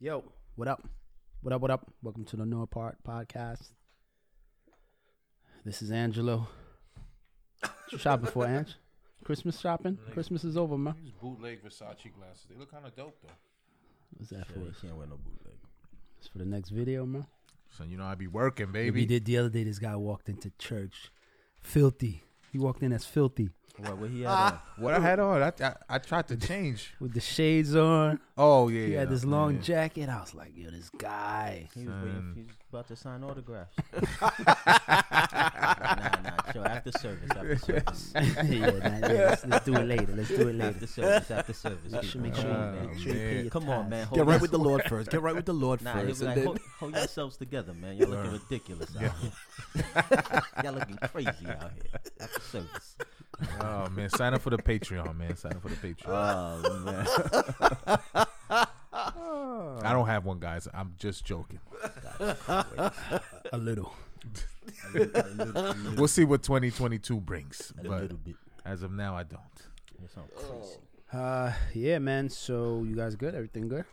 Yo, what up? What up? What up? Welcome to the No Apart podcast. This is Angelo. Shopping for, Ange? Christmas shopping? Christmas is over, man. These bootleg Versace glasses. They look kind of dope though. What's that Yeah, for? you can't wear no bootleg. It's for the next video, man. So you know I be working, baby. We did the other day. This guy walked into church, filthy. He walked in as filthy What? What he had ah. on? What I had on, I, I I tried to change. with the shades on. Oh yeah, He yeah, had this long yeah. jacket. I was like, yo, this guy. He was waiting. He was about to sign autographs. nah, nah. Show after service. After service. yeah, nah, yeah, let's, let's do it later. Let's do it later. After service. After service. Make sure, people. make Come sure, on, you- man. make sure you pay man. your Come on, man. Hold Get right with the Lord first. Get right with the Lord Nah, first. like, hold, hold yourselves together, man. Y'all looking ridiculous out here. Y'all looking crazy out here. After service. Oh man, sign up for the Patreon, man. Sign up for the Patreon. Oh man. I don't have one, guys. I'm just joking. A little. We'll see what 2022 brings, A but little bit. as of now, I don't. It's all crazy. Uh, yeah, man. So you guys good? Everything good?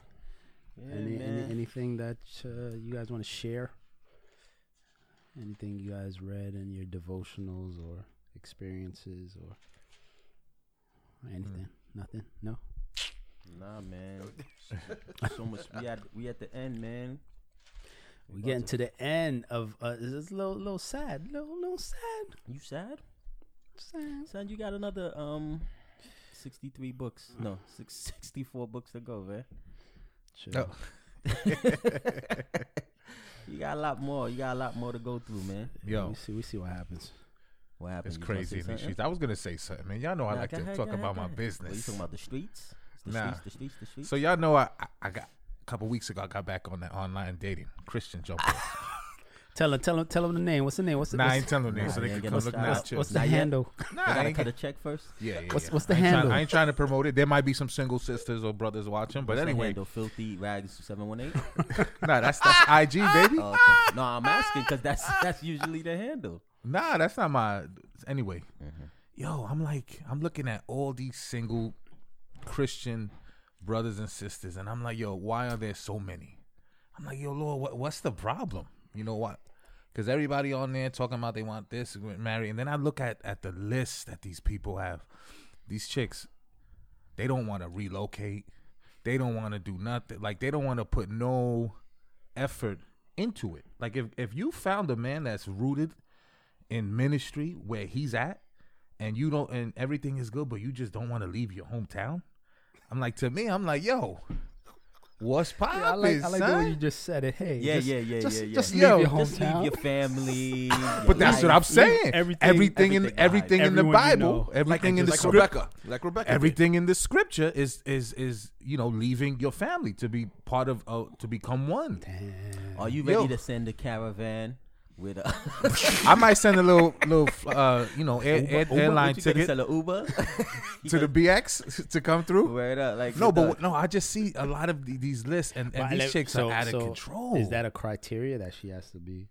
Yeah, any, any anything that uh, you guys want to share? Anything you guys read in your devotionals or experiences or anything? Nothing. No. Nah, man. so much. We at we at the end, man. We getting to the end of. Uh, it's a little, little sad. Little, little sad. You sad? Sad. Son, you got another um, sixty-three books. No, six, 64 books to go, man. Chill. Oh. You got a lot more. You got a lot more to go through, man. Yo, we see. We see what happens. What happens? it's You crazy in these streets. I was gonna say something, man. Y'all know I Nah, like to ahead, talk go ahead, about my business. What, you talking about the streets? The Nah. streets, the streets, the streets. So y'all know I, I- I got a couple weeks ago. I got back on that online dating. Christian jump. Tell him. Tell him. Tell him the name. What's the name? What's the? Nah, I what's, ain't telling them Nah, so they can come look style. chill. what's the handle? Nah, I gotta ain't cut get- a check first. Yeah, yeah. What's- yeah. what's the I ain't trying- handle? I ain't trying to promote it. There might be some single sisters or brothers watching, but What's the anyway, handle? filthy rags seven one eight. nah, that's that's IG, baby. Oh, okay. No, I'm asking because that's that's usually the handle. Nah, that's not my. Anyway, Mm-hmm. yo, I'm like, I'm looking at all these single Christian brothers and sisters, and I'm like, yo, why are there so many? I'm like, yo, Lord, what, what's the problem? You know what? Because everybody on there talking about they want this, married, and then I look at at the list that these people have. These chicks, they don't want to relocate. They don't want to do nothing. Like they don't want to put no effort into it. Like if if you found a man that's rooted in ministry where he's at and you don't and everything is good but you just don't want to leave your hometown i'm like to me i'm like yo what's poppin', Yeah, I like. I like the way son? you just said it. Hey. Yeah, just, yeah, yeah, just, yeah, yeah. Just leave Yo, your Just leave your family. but that's what i'm saying everything- everything, in everything everything in the Everyone you bible know. everything in the like script Rebecca. Like Rebecca. did. everything in the scripture is is is you know leaving your family to be part of uh, to become one Are you ready Yo. to send a caravan with a i might send a little little uh you know air, air, Uber? airline you ticket Sell an Uber to the bx to come through Word up, like No, but the- no, I just see a lot of the- these lists, and, and these let- chicks so- are out so of control. Is that a criteria that she has to be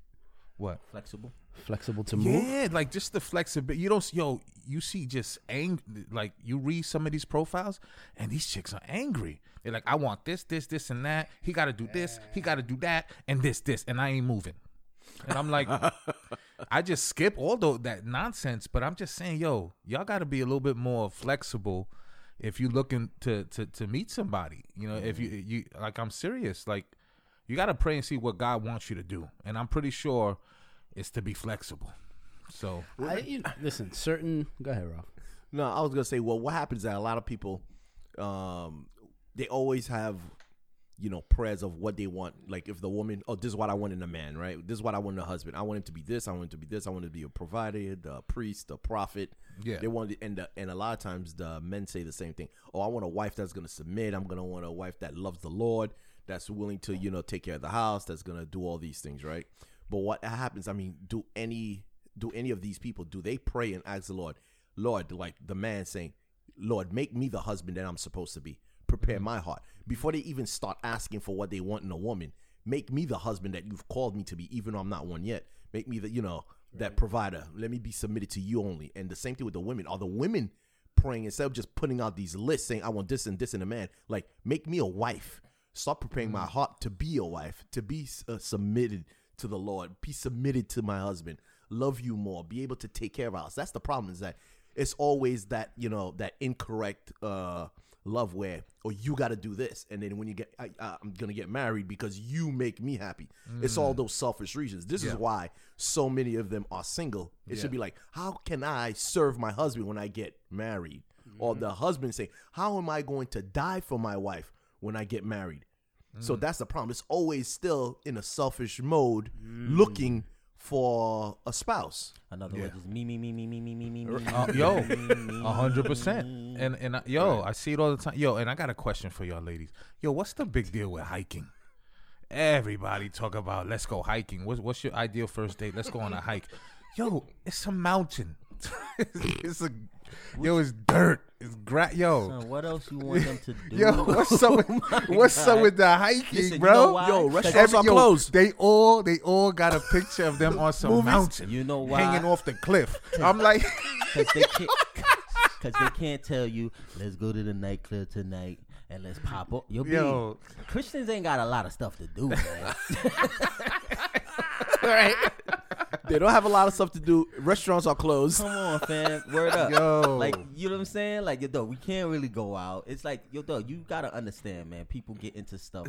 what? flexible. flexible to move? Yeah, like just the flexibility. You don't, s- yo, you see just ang Like you read some of these profiles, and these chicks are angry. They're like, I want this, this, this, and that. He got to do this. He got to do that, and this, this, and I ain't moving. And I'm like, I just skip all tho- that nonsense. But I'm just saying, yo, y'all got to be a little bit more flexible if you're looking to to to meet somebody. You know, if you you like, I'm serious. Like, you got to pray and see what God wants you to do. And I'm pretty sure it's to be flexible. So I, you listen, certain. Go ahead, Ralph. No, I was gonna say, well, what happens is that a lot of people, um, they always have, you know, prayers of what they want. Like if the woman, oh, this is what I want in a man, right? This is what I want in a husband. I want him to be this. I want him to be this. I want him to be a provider, the priest, the prophet. Yeah. they want, to. and the, and a lot of times the men say the same thing. Oh, I want a wife that's gonna submit. I'm gonna want a wife that loves the Lord, that's willing to, you know, take care of the house, that's gonna do all these things, right? But what happens? I mean, do any do any of these people do they pray and ask the Lord, Lord, like the man saying, Lord, make me the husband that I'm supposed to be. Prepare my heart before they even start asking for what they want in a woman. Make me the husband that you've called me to be, even though I'm not one yet. Make me the, you know, that provider. Let me be submitted to you only. And the same thing with the women. Are the women praying instead of just putting out these lists saying, I want this and this in a man? Like, make me a wife start preparing my heart to be a wife, to be uh, submitted to the Lord, be submitted to my husband, love you more, be able to take care of us. That's the problem is that it's always that you know that incorrect uh love where or you got to do this. And then when you get I, i'm gonna get married because you make me happy. It's all mm. those selfish reasons. This is why so many of them are single. It Yeah. should be like how can i serve my husband when i get married? Or mm-hmm. the husband say how am i going to die for my wife when i get married? So mm. that's the problem. It's always still in a selfish mode mm. looking for a spouse Another Yeah. words, it's me, me, me, me, me, me, me, me, me. Uh, yo, hundred percent. And and uh, yo, I see it all the time. Yo, and I got a question for y'all ladies. Yo, what's the big deal with hiking? Everybody talk about let's go hiking. What's what's your ideal first date? Let's go on a hike. Yo, it's a mountain. it's a yo, it's dirt. It's gra- yo. Son, what else you want them to do? Yo, what's up with oh what's up with the hiking, Listen, you bro? know why? Yo, 'Cause restaurants Every- are yo, closed. They all they all got a picture of them on some mountain. You know why? Hanging off the cliff. I'm like Because they can't. Because they can't tell you, let's go to the nightclub tonight and let's pop up. You'll be. Yo. Christians ain't got a lot of stuff to do, man. they don't have a lot of stuff to do restaurants are closed Come on, fam. Word up. Yo. Like, you know what I'm saying? Like, yo, dog, we can't really go out. It's like, yo, dog, you got to understand, man. People get into stuff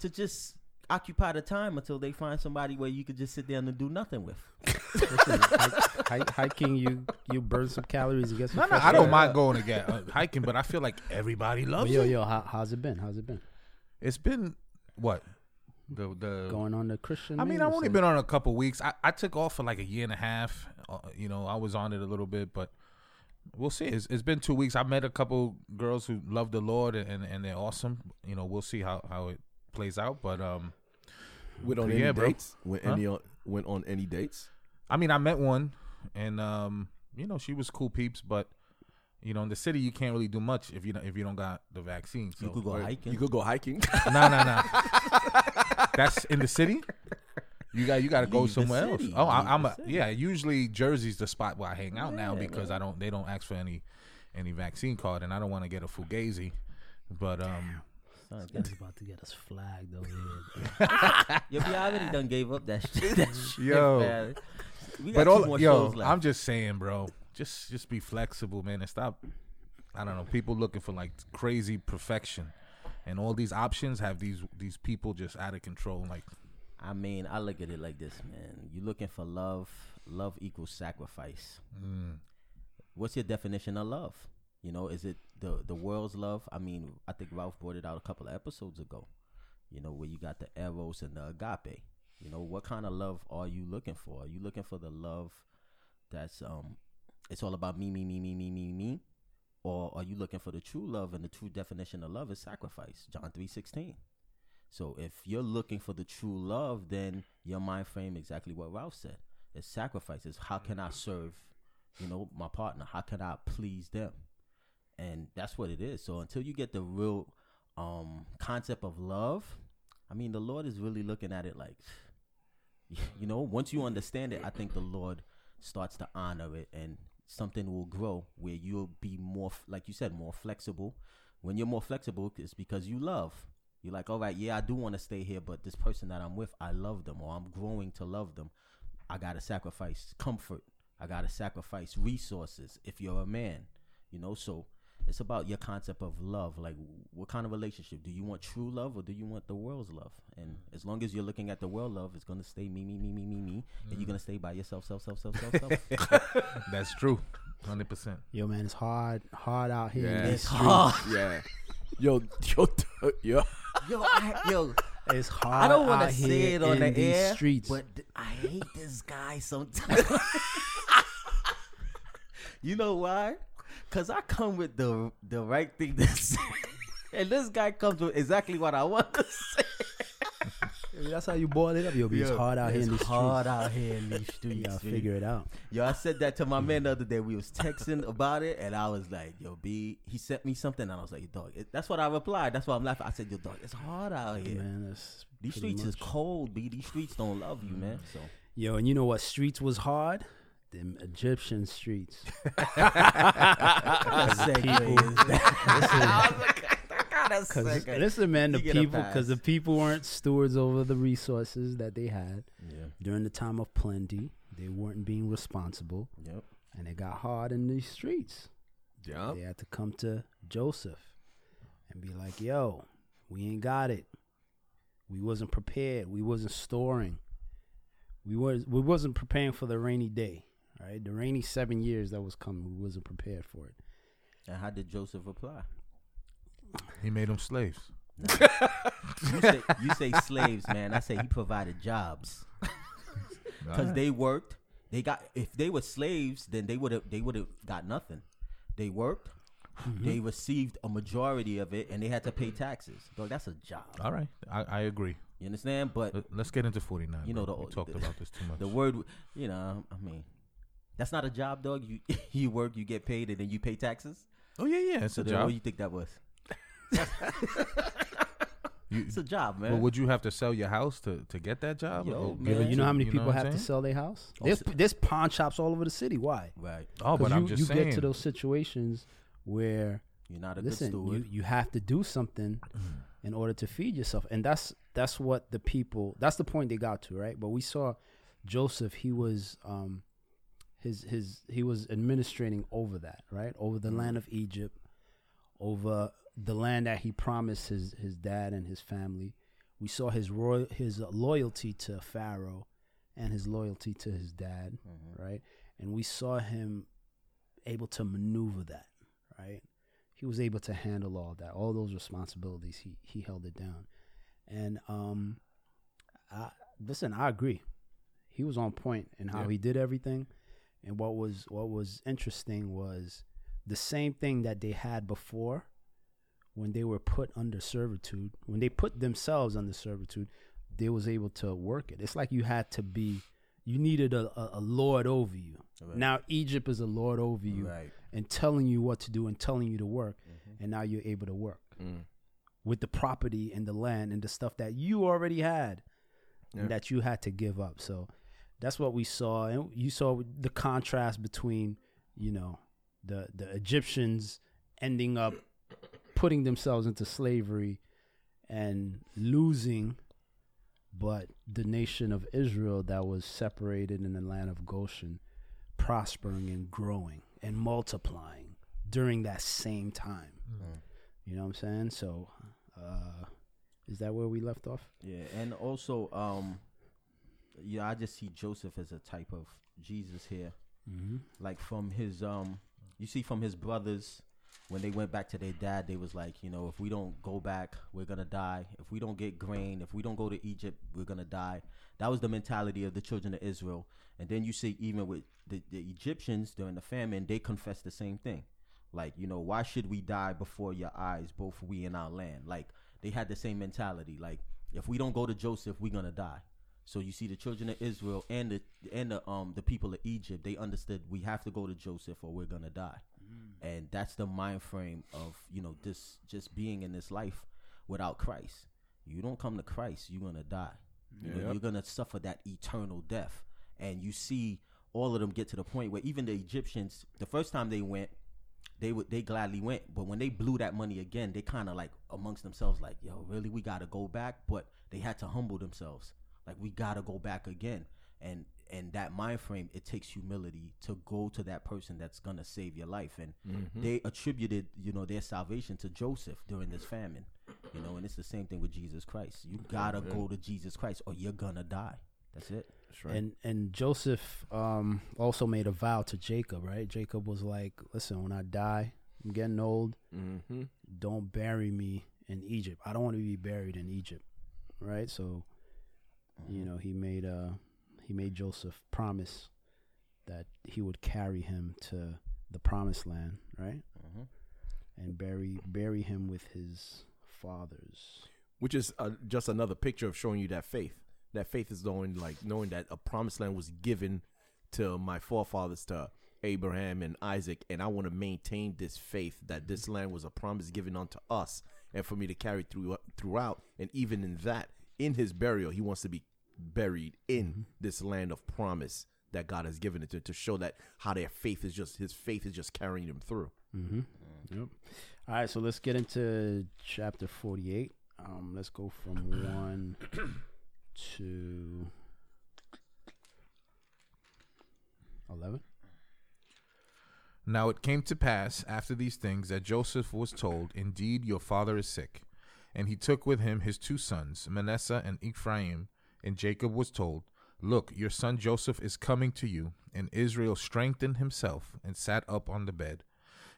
to just occupy the time until they find somebody where you could just sit down and do nothing with. Listen, hike, hike, hiking, you you burn some calories and get some. No, no, I don't air. mind going again uh, hiking, but I feel like everybody But loves yo, it. yo, how, how's it been? How's it been? It's been what the the. Going on the Christian. I mean, I've only been on a couple weeks. I, I took off for like a year and a half. Uh, you know, I was on it a little bit, but we'll see. It's, it's been two weeks. I met a couple girls who love the Lord and and they're awesome. You know, we'll see how how it plays out. But um, went on Yeah, any bro. dates went Huh? any on, went on any dates I mean, I met one, and um, you know, she was cool peeps, but. You know, in the city, you can't really do much if you don't, if you don't got the vaccine. So You could go hiking. you could go hiking No, no, no. That's in the city. You got you got to go Leave the somewhere else. city. Oh, I, I'm the a city. yeah. Usually Jersey's the spot where I hang out now Yeah, because I don't they don't ask for any any vaccine card and I don't want to get a fugazi. But um, Son, He's about to get us flagged over here. Yo, we already done gave up that shit. That shit Yo. man. We got but two all more yo, shows left. I'm just saying, bro. Just just be flexible, man, and stop. I don't know. People looking for like crazy perfection, and all these options have these these people just out of control. Like I mean, I look at it like this, man. You're looking for love? Love equals sacrifice. mm, What's your definition of love? You know, is it the the world's love? I mean, I think Ralph brought it out a couple of episodes ago. You know, where you got the eros and the agape. You know, what kind of love are you looking for? Are you looking for the love that's um, it's all about me, me, me, me, me, me, me, or are you looking for the true love and the true definition of love is sacrifice? John three sixteen. So if you're looking for the true love, then your mind frame exactly what Ralph said. It's sacrifices. How can I serve, you know, my partner? How can I please them? And that's what it is. So until you get the real um concept of love, I mean the Lord is really looking at it like you know, once you understand it, I think the Lord starts to honor it and something will grow where you'll be more like you said more flexible. When you're more flexible it's because you love. You're like, all right, yeah, I do want to stay here, but this person that I'm with, I love them, or I'm growing to love them. I gotta sacrifice comfort. I gotta sacrifice resources. If you're a man, you know, so it's about your concept of love. Like, what kind of relationship do you want? True love, or do you want the world's love? And as long as you're looking at the world love, it's gonna stay me, me, me, me, me, me, and you're mm. gonna stay by yourself, self, self, self, self, self. that's true, hundred percent. Yo, man, it's hard, hard out here. in Yeah. these It's hard. yeah yo yo yo Yo, I, yo, It's hard. I don't want out to here say it on in the these air, streets. but I hate this guy sometimes. you know why? Cause I come with the the right thing to say, and this guy comes with exactly what I want to say. That's how you boil it up. Yo, it's hard out here it's in these streets. hard out here in these You streets. gotta figure it out. Yo, I said that to my man the other day. We was texting about it, and I was like, "Yo, B." He sent me something, and I was like, "Dog." It, that's what I replied. That's why I'm laughing. I said, "Yo, dog, it's hard out here. Man, These streets is cold, B. These streets don't love you, man." So Yo, and you know what streets was hard? Them Egyptian streets. what segue is Because listen, man, the You get a people because the people weren't stewards over the resources that they had Yeah. during the time of plenty. They weren't being responsible, Yep. and it got hard in these streets. Yeah. They had to come to Joseph and be like, "Yo, we ain't got it. We wasn't prepared. We wasn't storing. We was we wasn't preparing for the rainy day. Right, the rainy seven years that was coming. We wasn't prepared for it. And how did Joseph apply? He made them slaves. You say, you say slaves, man. I say he provided jobs because they worked. They got if they were slaves, then they would have they would have got nothing. They worked. Mm-hmm. They received a majority of it, and they had to pay taxes. Dog, that's a job. All right, I, I agree. You understand? But Let- Let's get into 49. You know, bro. the- we talked the- about this too much. the word, you know, I mean, that's not a job, dog. You you work, you get paid, and then you pay taxes. oh yeah, yeah, it's So a then job. what do you think that was? You- It's a job, man. But would you have to sell your house to, to get that job? Yo, Or man. give you know how many you people have I'm to sell their house? Oh, There's so- there's pawn shops all over the city. Why? right. Oh, but you, I'm just you saying. get to those situations where You're not a listen, good you, you have to do something in order to feed yourself, and that's that's what the people. That's the point they got to, right? But we saw Joseph. He was um, his his he was administrating over that, right? Over the land of Egypt, over the land that he promised his his dad and his family. We saw his royal his loyalty to Pharaoh, and his loyalty to his dad, Mhm. right? And we saw him able to maneuver that, right? He was able to handle all that, all those responsibilities. He he held it down, and um, I listen. I agree. He was on point in how Yeah. he did everything, and what was what was interesting was the same thing that they had before when they were put under servitude. When they put themselves under servitude, they was able to work it. It's like you had to be. You needed a, a, a lord over you. Right. Now Egypt is a lord over you Right. and telling you what to do and telling you to work, Mhm. and now you're able to work Mm. with the property and the land and the stuff that you already had Yeah. and that you had to give up. So that's what we saw, and you saw the contrast between you know the the Egyptians ending up putting themselves into slavery and losing. But the nation of Israel that was separated in the land of Goshen, prospering and growing and multiplying during that same time. Mm. You know what I'm saying? So, uh, is that where we left off? Yeah, and also, um, yeah, I just see Joseph as a type of Jesus here. Mm-hmm. Like from his, um, you see from his brothers when they went back to their dad, they was like, you know, if we don't go back, we're gonna die. If we don't get grain, if we don't go to Egypt, we're gonna die. That was the mentality of the children of Israel. And then you see even with the, the Egyptians during the famine, they confessed the same thing. Like, you know, why should we die before your eyes, both we and our land? Like, they had the same mentality. Like, if we don't go to Joseph, we're gonna die. So you see, the children of Israel and the and the um the people of Egypt, they understood we have to go to Joseph or we're gonna die, and that's the mind frame of you know this just being in this life without Christ. You don't come to Christ, you're gonna die. You know, you're gonna suffer that eternal death, and you see all of them get to the point where even the Egyptians, the first time they went, they would they gladly went, but when they blew that money again, they kind of like amongst themselves, like, "Yo, really, we gotta go back." But they had to humble themselves, like, "We gotta go back again." And and that mind frame, it takes humility to go to that person that's gonna save your life. And they attributed, you know, their salvation to Joseph during this famine, you know. And it's the same thing with Jesus Christ. You gotta go to Jesus Christ, or you're gonna die. That's it. That's right. And and Joseph um, also made a vow to Jacob, right? Jacob was like, "Listen, when I die, I'm getting old. mm-hmm. Don't bury me in Egypt. I don't want to be buried in Egypt, right?" So, you know, he made uh he made Joseph promise that he would carry him to the promised land, right? Mhm. And bury bury him with his fathers. Which is uh, just another picture of showing you that faith. That faith is knowing, like knowing that a promised land was given to my forefathers, to Abraham and Isaac, and I want to maintain this faith that this land was a promise given unto us, and for me to carry through throughout. And even in that, in his burial, he wants to be buried in this land of promise that God has given it to, to show that how their faith is just his faith is just carrying them through. Mm-hmm. Yep. All right, so let's get into chapter 48. Um, let's go from 1 to 11. Now it came to pass after these things that Joseph was told, Indeed, your father is sick. And he took with him his two sons, Manasseh and Ephraim. And Jacob was told, Look, your son Joseph is coming to you. And Israel strengthened himself and sat up on the bed.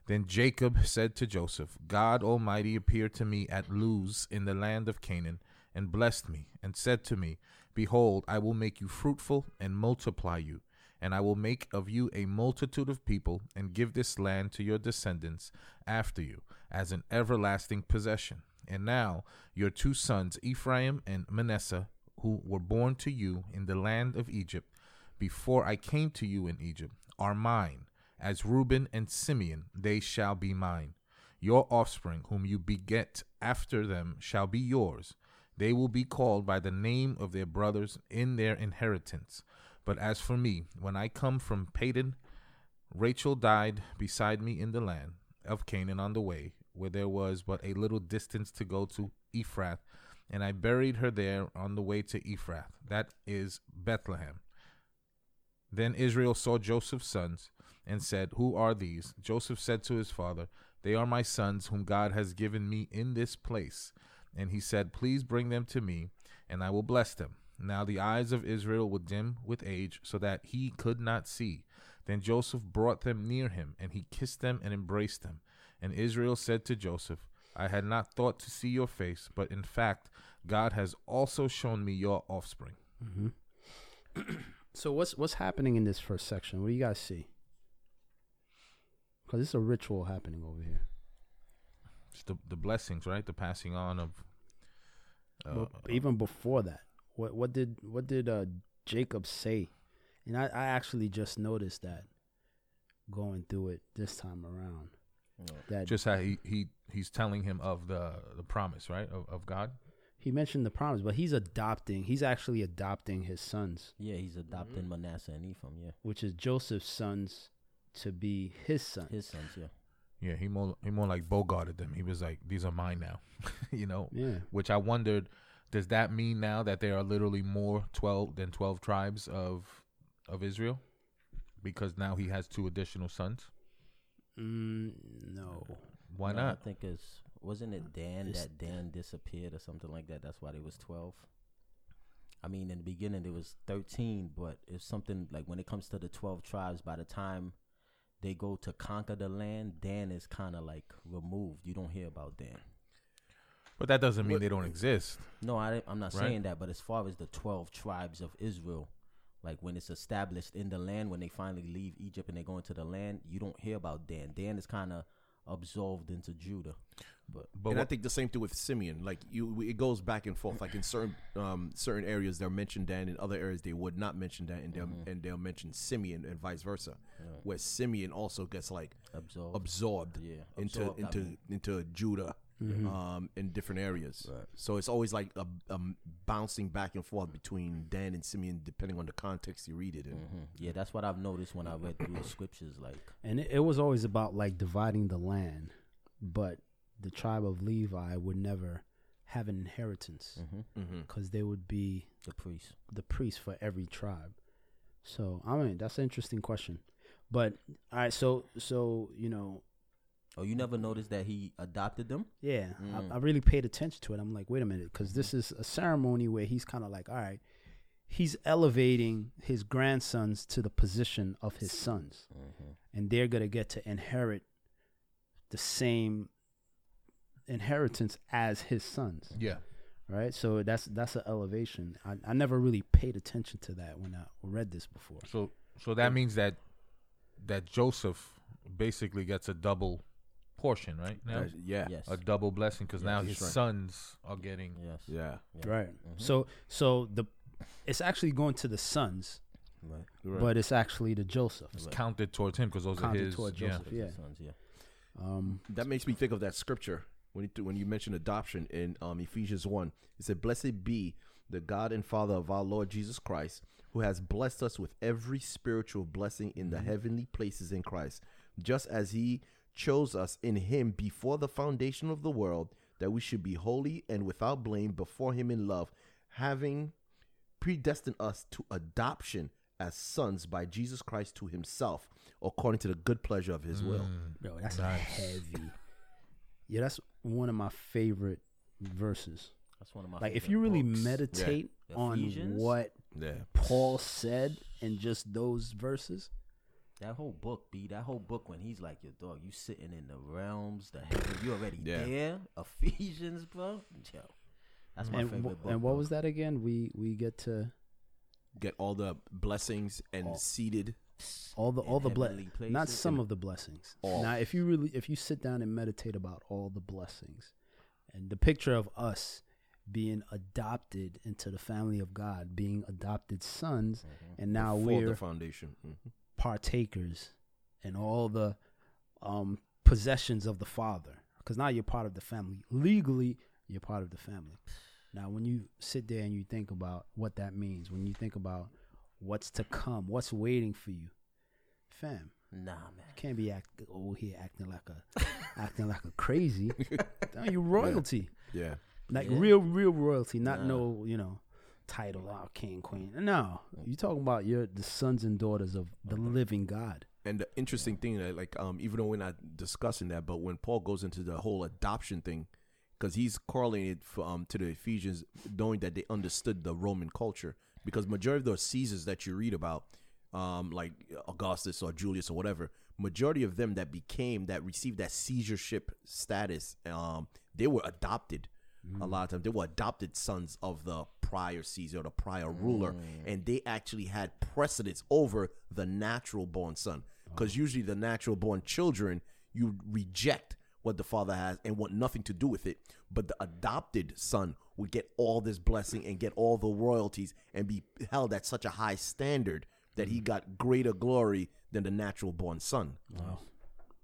Then Jacob said to Joseph, God Almighty appeared to me at Luz in the land of Canaan, and blessed me, and said to me, Behold, I will make you fruitful and multiply you and I will make of you a multitude of people, and give this land to your descendants after you, as an everlasting possession. And now your two sons, Ephraim and Manasseh, who were born to you in the land of Egypt, before I came to you in Egypt, are mine. As Reuben and Simeon, they shall be mine. Your offspring, whom you beget after them, shall be yours. They will be called by the name of their brothers in their inheritance. But as for me, when I come from Padan, Rachel died beside me in the land of Canaan on the way, where there was but a little distance to go to Ephrath, and I buried her there on the way to Ephrath, that is Bethlehem. Then Israel saw Joseph's sons and said, Who are these? Joseph said to his father, They are my sons, whom God has given me in this place. And he said, Please bring them to me, and I will bless them. Now the eyes of Israel were dim with age, so that he could not see. Then Joseph brought them near him, and he kissed them and embraced them. And Israel said to Joseph, I had not thought to see your face, but in fact, God has also shown me your offspring. So what's what's happening in this first section? What do you guys see? Because it's a ritual happening over here. It's the, the blessings, right? The passing on of. Uh, even before that, what what did what did uh, Jacob say? And I, I actually just noticed that going through it this time around. That just how he, he he's telling him of the the promise, right? Of, of God. he mentioned the promise, but he's adopting. He's actually adopting his sons, Yeah, he's adopting mm-hmm. Manasseh and Ephraim. Yeah, which is Joseph's sons, to be his son. his sons. Yeah, Yeah, he more he more like bogarted them. He was like, "These are mine now," you know. yeah. Which I wondered, does that mean now that there are literally more twelve than twelve tribes of of Israel? Because now he has two additional sons. Mm, no. Why No, not? I think it's wasn't it Dan It's- that Dan disappeared or something like that. That's why there was twelve. I mean, in the beginning it was thirteen, but it's something like when it comes to the twelve tribes, by the time they go to conquer the land, Dan is kind of like removed. You don't hear about Dan. But that doesn't mean What- they don't exist. No, I, I'm not Right. saying that, but as far as the 12 tribes of Israel, like when it's established in the land, when they finally leave Egypt and they go into the land, you don't hear about Dan. Dan is kind of absolved into Judah. But But and I think the same thing with Simeon. Like you, it goes back and forth. Like in certain um, certain areas, they'll mention Dan. In other areas, they would not mention Dan, and they'll and they'll mention Simeon, and vice versa. Where Simeon also gets like absorbed. absorbed Yeah, into absorbed, I into mean. into Judah, um, in different areas. Right. So it's always like a, a bouncing back and forth between Dan and Simeon, depending on the context you read it in. Mhm. Yeah, that's what I've noticed when I read through the scriptures. Like, And it, it was always about like dividing the land, but the tribe of Levi would never have an inheritance hmm Mm-hmm. because they would be the priest. the priest for every tribe. So I mean that's an interesting question. But all right, so so you know, Oh, you never noticed that he adopted them? yeah, Mm. I, I really paid attention to it. I'm like, wait a minute, because this is a ceremony where he's kind of like, all right, he's elevating his grandsons to the position of his sons, Mm-hmm. and they're gonna get to inherit the same inheritance as his sons. yeah, right? So that's that's an elevation. I, I never really paid attention to that when I read this before. so so that means that that Joseph basically gets a double portion, right? Now Uh, yeah. Yes. a double blessing because Yes, now that's his right. sons are getting. yes. Yeah. Yeah. Right. Mhm. So so the it's actually going to the sons, Right. Right. but it's actually to Joseph. It's Right. counted towards him because those Counted are his. toward yeah. Joseph. Yeah. Sons, yeah. Um, That makes me think of that scripture when you, when you mentioned adoption in um, Ephesians 1. It said, Blessed be the God and Father of our Lord Jesus Christ, who has blessed us with every spiritual blessing in the heavenly places in Christ, just as he chose us in him before the foundation of the world that we should be holy and without blame before him in love, having predestined us to adoption as sons by Jesus Christ to himself, according to the good pleasure of his mm. will. Yo, that's Nice. heavy. Yeah, that's one of my favorite verses. That's one of my Like, if you really books. meditate Yeah. on Ephesians? what Yeah. Paul said in just those verses, That whole book, B, that whole book when he's like, your dog, you sitting in the realms, the heaven, you already Yeah. there. Ephesians, bro. Yo, that's my and, favorite wh- book. and what bro. was that again? We we get to Get all the blessings and All- seated. all the all the ble- heavenly not some of the blessings. All. Now, if you really if you sit down and meditate about all the blessings and the picture of us being adopted into the family of God, being adopted sons, Mhm. and now before we're the foundation. Mhm. Partakers in all the um, possessions of the Father. Because now you're part of the family. Legally, you're part of the family. Now, when you sit there and you think about what that means, when you think about what's to come, what's waiting for you, fam, Nah, man. you can't be act over here acting like a acting like a crazy. Damn, you royalty, Yeah. like Yeah. real, real royalty, not Nah. no, you know, title, oh, king, queen. No, you talking about you're the sons and daughters of the living God. And the interesting thing that, like, um, even though we're not discussing that, but when Paul goes into the whole adoption thing, because he's correlating it f- um, to the Ephesians, knowing that they understood the Roman culture, because majority of those Caesars that you read about, um, like Augustus or Julius or whatever, majority of them that became that received that Caesarship status, um, they were adopted. A lot of times, they were adopted sons of the prior Caesar, the prior ruler, mm. and they actually had precedence over the natural born son. Because usually, the natural born children you reject what the father has and want nothing to do with it. But the adopted son would get all this blessing and get all the royalties and be held at such a high standard that he mm. got greater glory than the natural born son. Wow,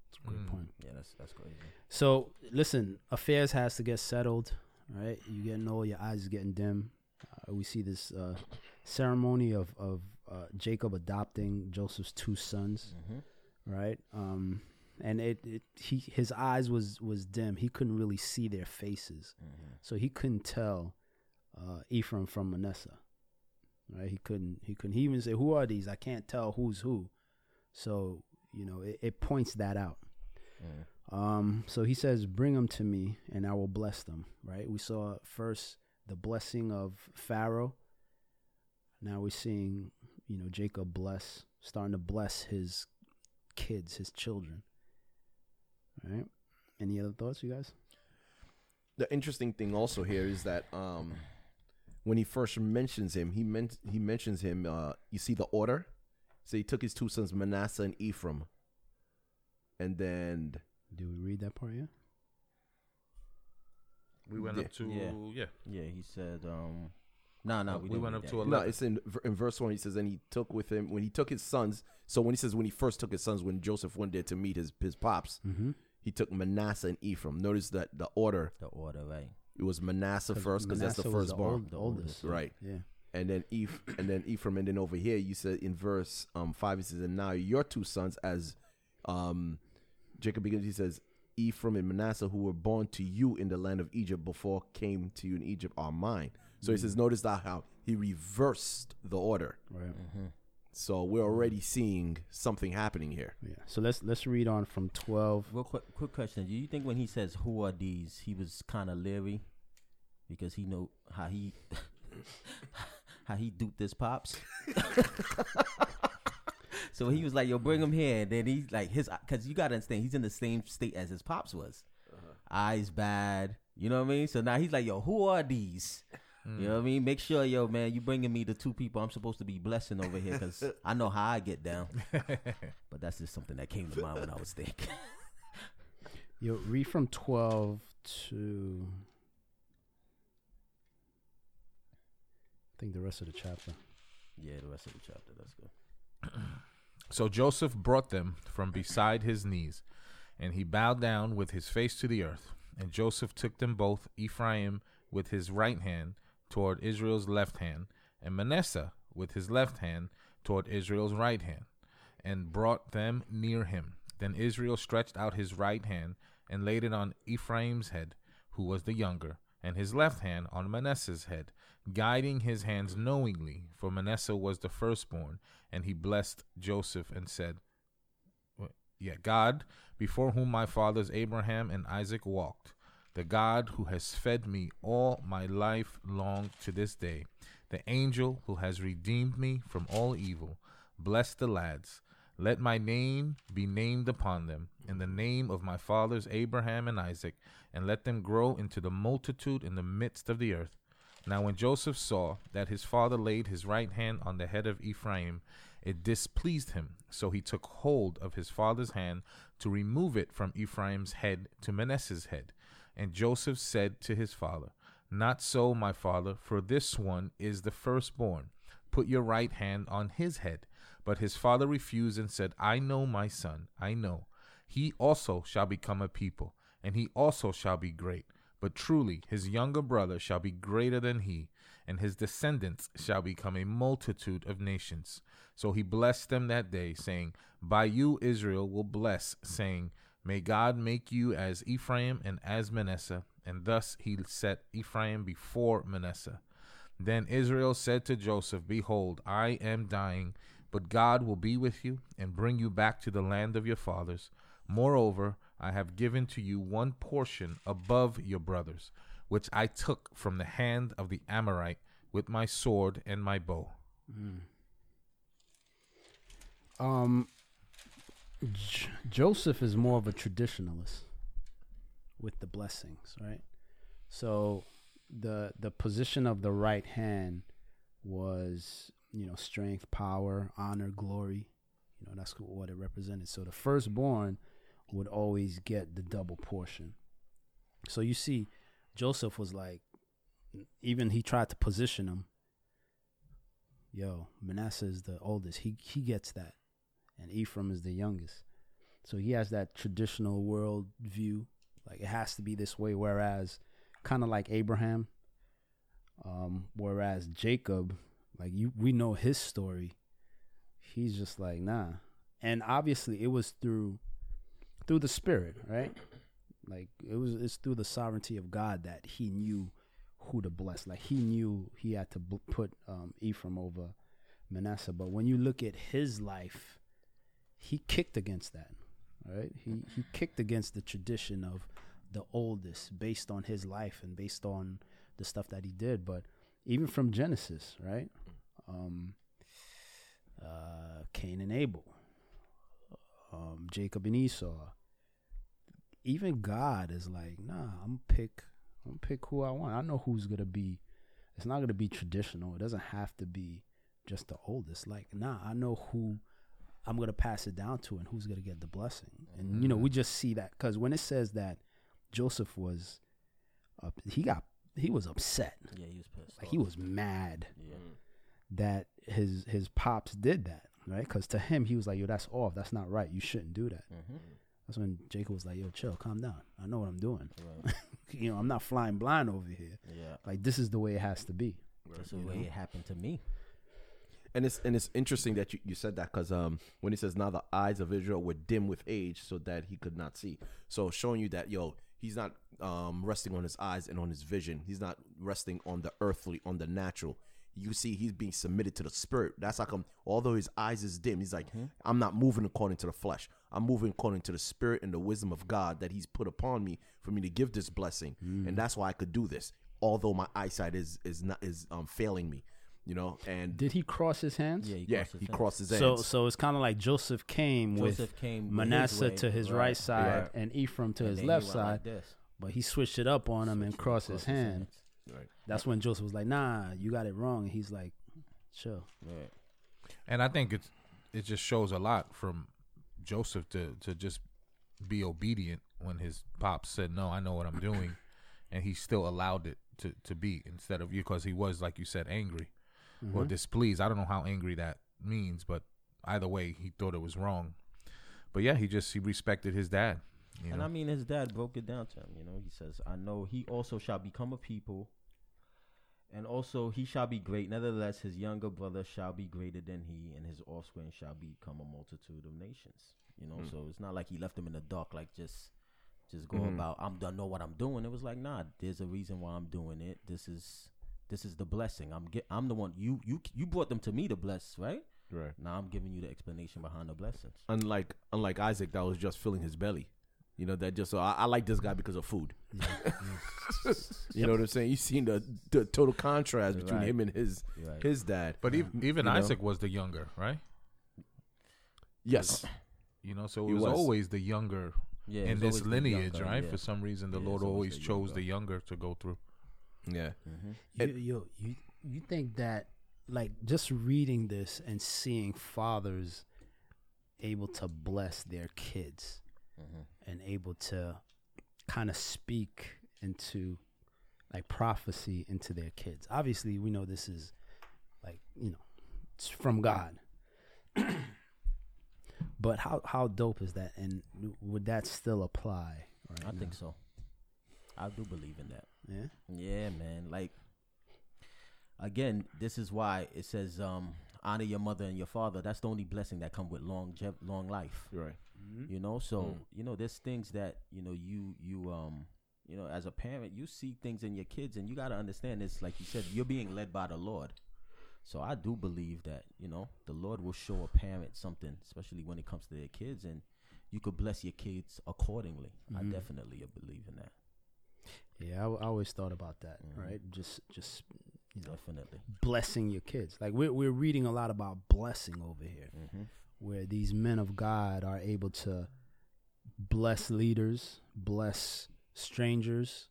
that's a great mm. point. Yeah, that's that's crazy. So listen, affairs has to get settled, right? You getting old, your eyes is getting dim. Uh, we see this uh, ceremony of of uh, Jacob adopting Joseph's two sons, Mm-hmm. right? Um, and it, it he his eyes was was dim. He couldn't really see their faces, Mm-hmm. so he couldn't tell uh, Ephraim from Manasseh. Right? He couldn't. He couldn't. He even say, "Who are these? I can't tell who's who." So you know, it, it points that out. Mm. Um, so he says, "Bring them to me, and I will bless them." Right? We saw first the blessing of Pharaoh. Now we're seeing, you know, Jacob bless, starting to bless his kids, his children. Right? Any other thoughts, you guys? the interesting thing also here is that um, when he first mentions him, he meant he mentions him. Uh, you see the order. So he took his two sons Manasseh and Ephraim, and then Do we read that part yet? We went Yeah. up to Yeah. yeah. Yeah, he said, um, no, no, Uh, we, we didn't went read up that to yet. a no, it's in in verse one. He says, and he took with him when he took his sons. So when he says when he first took his sons, when Joseph went there to meet his his pops, Mm-hmm. he took Manasseh and Ephraim. Notice that the order the order, right? it was Manasseh first because that's the firstborn, the oldest. right? Yeah. and then Eph, and then Ephraim, and then over here you said in verse um five he says, and now your two sons, as um Jacob begins, he says, Ephraim and Manasseh, who were born to you in the land of Egypt before came to you in Egypt, are mine. So he says, notice that how he reversed the order. Right. Mm-hmm. So we're already seeing something happening here. Yeah. So let's let's read on from twelve. Real quick, quick question: Do you think when he says "Who are these?" he was kind of leery because he know how he how he duped his pops? so he was like, "Yo, bring him here." And then he's like, "His," because you gotta understand, he's in the same state as his pops was. Uh-huh. Eyes bad, you know what I mean. So now he's like, "Yo, who are these?" You hmm. know what I mean? Make sure, yo, man, you bringing me the two people I'm supposed to be blessing over here because I know how I get down. but that's just something that came to mind when I was thinking. yo, read from twelve to. I think the rest of the chapter. Yeah, the rest of the chapter. That's good. So Joseph brought them from beside his knees, and he bowed down with his face to the earth. And Joseph took them both, Ephraim with his right hand toward Israel's left hand, and Manasseh with his left hand toward Israel's right hand, and brought them near him. Then Israel stretched out his right hand and laid it on Ephraim's head, who was the younger, and his left hand on Manasseh's head, guiding his hands knowingly, for Manasseh was the firstborn, and he blessed Joseph and said, Yeah, God, before whom my fathers Abraham and Isaac walked, the God who has fed me all my life long to this day, the angel who has redeemed me from all evil, bless the lads. Let my name be named upon them, in the name of my fathers Abraham and Isaac, and let them grow into the multitude in the midst of the earth. Now, when Joseph saw that his father laid his right hand on the head of Ephraim, it displeased him. So he took hold of his father's hand to remove it from Ephraim's head to Manasseh's head. And Joseph said to his father, Not so, my father, for this one is the firstborn. Put your right hand on his head. But his father refused and said, I know, my son, I know. He also shall become a people, and he also shall be great. But truly his younger brother shall be greater than he, and his descendants shall become a multitude of nations. So he blessed them that day, saying, By you Israel will bless, saying, May God make you as Ephraim and as Manasseh. And thus he set Ephraim before Manasseh. Then Israel said to Joseph, Behold, I am dying, but God will be with you and bring you back to the land of your fathers. Moreover, I have given to you one portion above your brothers, which I took from the hand of the Amorite with my sword and my bow. Um, J- Joseph is more of a traditionalist with the blessings, right? So the the position of the right hand was, you know, strength, power, honor, glory. You know, that's what it represented. So the firstborn would always get the double portion. So you see, Joseph was like, even he tried to position him. Yo, Manasseh is the oldest. He he gets that and Ephraim is the youngest. So he has that traditional world view, like it has to be this way. Whereas, kind of like Abraham, um, whereas Jacob, like you, we know his story. He's just like nah, and obviously it was through, through the Spirit, right? Like it was, it's through the sovereignty of God that he knew who to bless. Like he knew he had to put um, Ephraim over Manasseh. But when you look at his life, he kicked against that right he he kicked against the tradition of the oldest based on his life and based on the stuff that he did but even from genesis right um uh cain and abel um jacob and esau even god is like nah i'm pick i'm pick who i want i know who's gonna be it's not gonna be traditional it doesn't have to be just the oldest like nah i know who I'm gonna pass it down to and who's gonna get the blessing. And you know, we just see that because when it says that Joseph was, up, he got he was upset, Yeah, he was pissed. like he was mad Yeah. that his his pops did that, right? Because to him, he was like, "Yo, that's off. That's not right. You shouldn't do that." Mm-hmm. That's when Jacob was like, "Yo, chill, calm down. I know what I'm doing. Right. you know, I'm not flying blind over here. Yeah. Like this is the way it has to be." That's the You way know? it happened to me. And it's and it's interesting that you, you said that because um when he says now the eyes of Israel were dim with age so that he could not see. So showing you that yo he's not um resting on his eyes and on his vision. He's not resting on the earthly on the natural. You see he's being submitted to the spirit. That's like um although his eyes is dim, he's like I'm not moving according to the flesh. I'm moving according to the spirit and the wisdom of God that he's put upon me for me to give this blessing. And that's why I could do this. Although my eyesight is is not is um failing me. You know, and Did he cross his hands? Yeah, he yeah, crossed his he fence. crossed his hands. So so it's kind of like Joseph came with came with his Manasseh way, to his right, right, side right. and Ephraim to And his left side, like but he switched it up on him and Switched it, crossed his hand. Right. That's when Joseph was like, "Nah, you got it wrong." And he's like, "Sure." Right. And I think it's it just shows a lot from Joseph to to just be obedient when his pops said, "No, I know what I'm doing," and he still allowed it to to be instead of you because he was like you said angry or mm-hmm. displeased. I don't know how angry that means, but either way, he thought it was wrong. But yeah, he just he respected his dad. You And know? I mean, his dad broke it down to him. You know, he says, "I know he also shall become a people, And also, he shall be great. Nevertheless, his younger brother shall be greater than he, and his offspring shall become a multitude of nations. You know, Mm. so it's not like he left them in the dark, like just, just go Mhm. about. I'm done. Know what I'm doing. It was like, nah. There's a reason why I'm doing it. This is, this is the blessing. I'm get. I'm the one. You, you, you brought them to me to bless, right? Right. Now I'm giving you the explanation behind the blessings. Unlike unlike Isaac, that was just filling his belly. You know that just so I, I like this guy because of food. You know what I'm saying? You seen the the total contrast between Right. him and his Right. his dad. But even even You know? Isaac was the younger, right? Yes, You know, so it He was, was. always the younger Yeah. in this lineage, younger, right? yeah. For some reason, the Yeah, Lord always always the chose younger. the younger to go through. yeah. Mhm. You, yo, you you think that like just reading this and seeing fathers able to bless their kids Mhm. And able to kind of speak into like prophecy into their kids. Obviously, we know this is like you know it's from God. but how how dope is that? And would that still apply? Right I think so. I do believe in that. Yeah. Yeah, man. Like again, this is why it says um honor your mother and your father. That's the only blessing that come with long long life. Right. You know, so Mm. you know there's things that, you know, you you um you know, as a parent, you see things in your kids and you got to understand this like you said, you're being led by the Lord. So I do believe that, you know, the Lord will show a parent something, especially when it comes to their kids and you could bless your kids accordingly. I Mhm. definitely believe in that. Yeah, I, I always thought about that. Mhm. Right. Just just you know Definitely. blessing your kids. Like we're we're reading a lot about blessing over here, Mhm. where these men of God are able to bless leaders, bless strangers,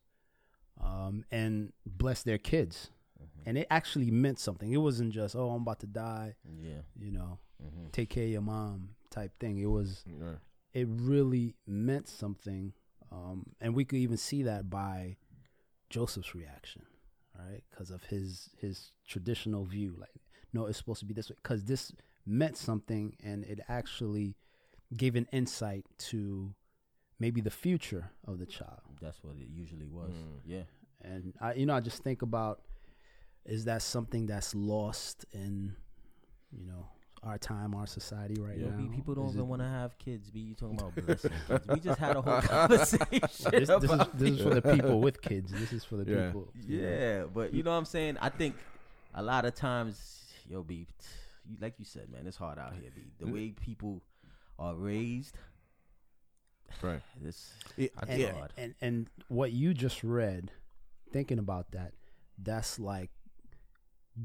um, and bless their kids. Mhm. And it actually meant something. It wasn't just oh I'm about to die, Yeah. you know, Mhm. take care of your mom type thing. It was Right. it really meant something, um, and we could even see that by Joseph's reaction, right? Because of his his traditional view, like no, it's supposed to be this way. Because this meant something, and it actually gave an insight to maybe the future of the child. That's what it usually was. Mm. Yeah. And I, you know, I just think about is that something that's lost in, you know, our time, our society right Yo, now? B, people don't Is even want to have kids. Be you talking about blessing kids? We just had a whole conversation this, this is this is for the people with kids. This is for the Yeah. people. you. Yeah, but you know what I'm saying. I think a lot of times, yo, B, you, like you said, man, it's hard out here. B, the way people are raised, Right. this It- And, think- yeah. And and what you just read, thinking about that, that's like